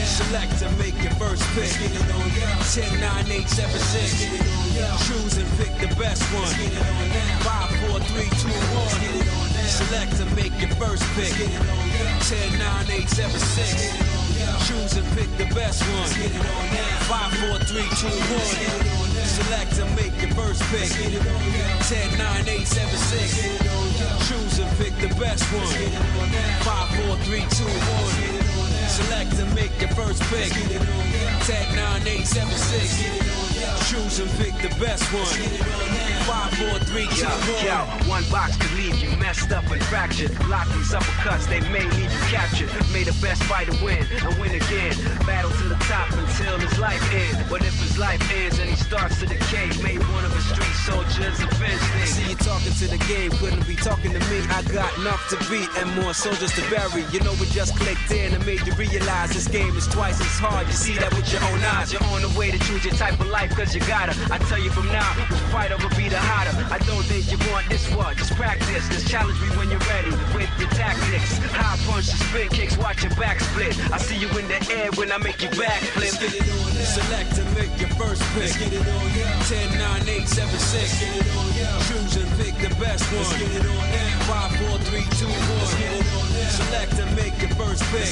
Select and make your first pick. 10, 9, 8, 7, 6. Choose and pick the best one. 5, 4, 3, 2, 1. Select and make your first pick. 10, 9, 8, 7, 6. Choose and pick the best one. 5, 4, 3, 2, 1. Select and make your first pick. 10, 9, 8, 7, 6. Choose and pick the best one. Five, four, three, two, one. Select and make your first pick. 10, 9, 8, 7, 6. Choose and pick the best one. Five, four, three, two, one. Yo, one box could leave you messed up and fractured. Lock these uppercuts, they may leave you captured. May the best fighter win and win again. Battle to the top until his life ends. But if his life ends and he starts to decay, may one of his street soldiers avenge me. See you talking to the game, couldn't be talking to me. I got enough to beat and more soldiers to bury. You know we just clicked in and made you realize this game is twice as hard. You see that with your own eyes. You're on the way to choose your type of life cause you gotta. I tell you from now, which fighter will be the hotter. I don't think you want this one, just practice. Just challenge me when you're ready with your tactics. High punch and spin kicks, watch your back split. I see you in the air when I make you backflip. Select and make your first pick. 10, 9, 8, 7, 6. Choose and pick the best one. 5, 4, 3, 2, 1. Select and make your first pick.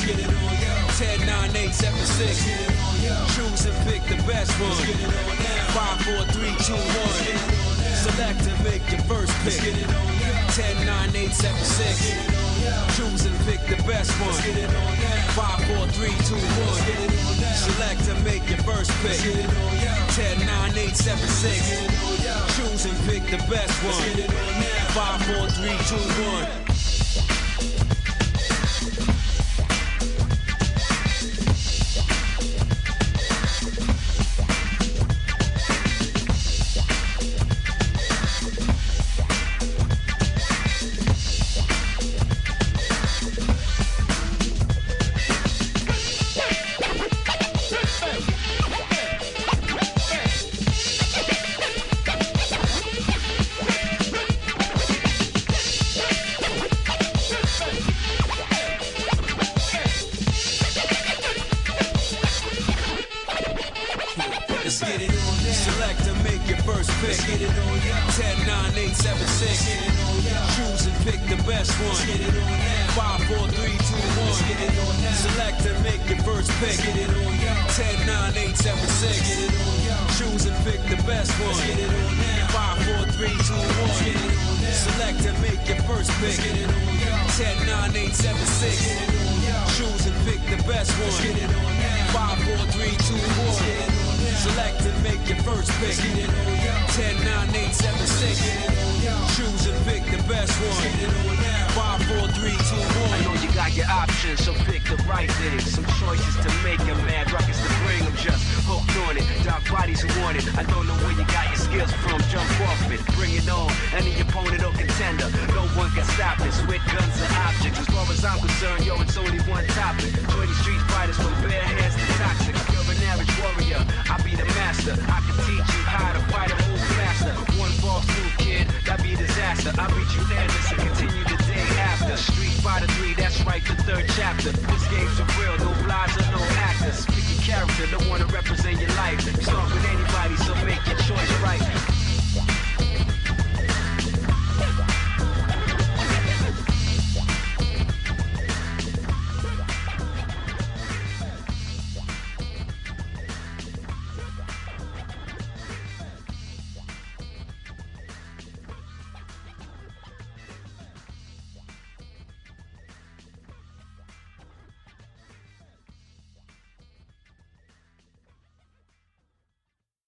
10, 9, 8, 7, 6. Choose and pick the best one. 5, 4, 3, 2, 1. Select and make your first pick. 10, 9, 8, 7, 6. Choose and pick the best one. 5, 4, 3, 2, 1. Select and make your first pick. 10, 9, 8, 7, 6. Choose and pick the best one. 5, 4, 3, 2, 1.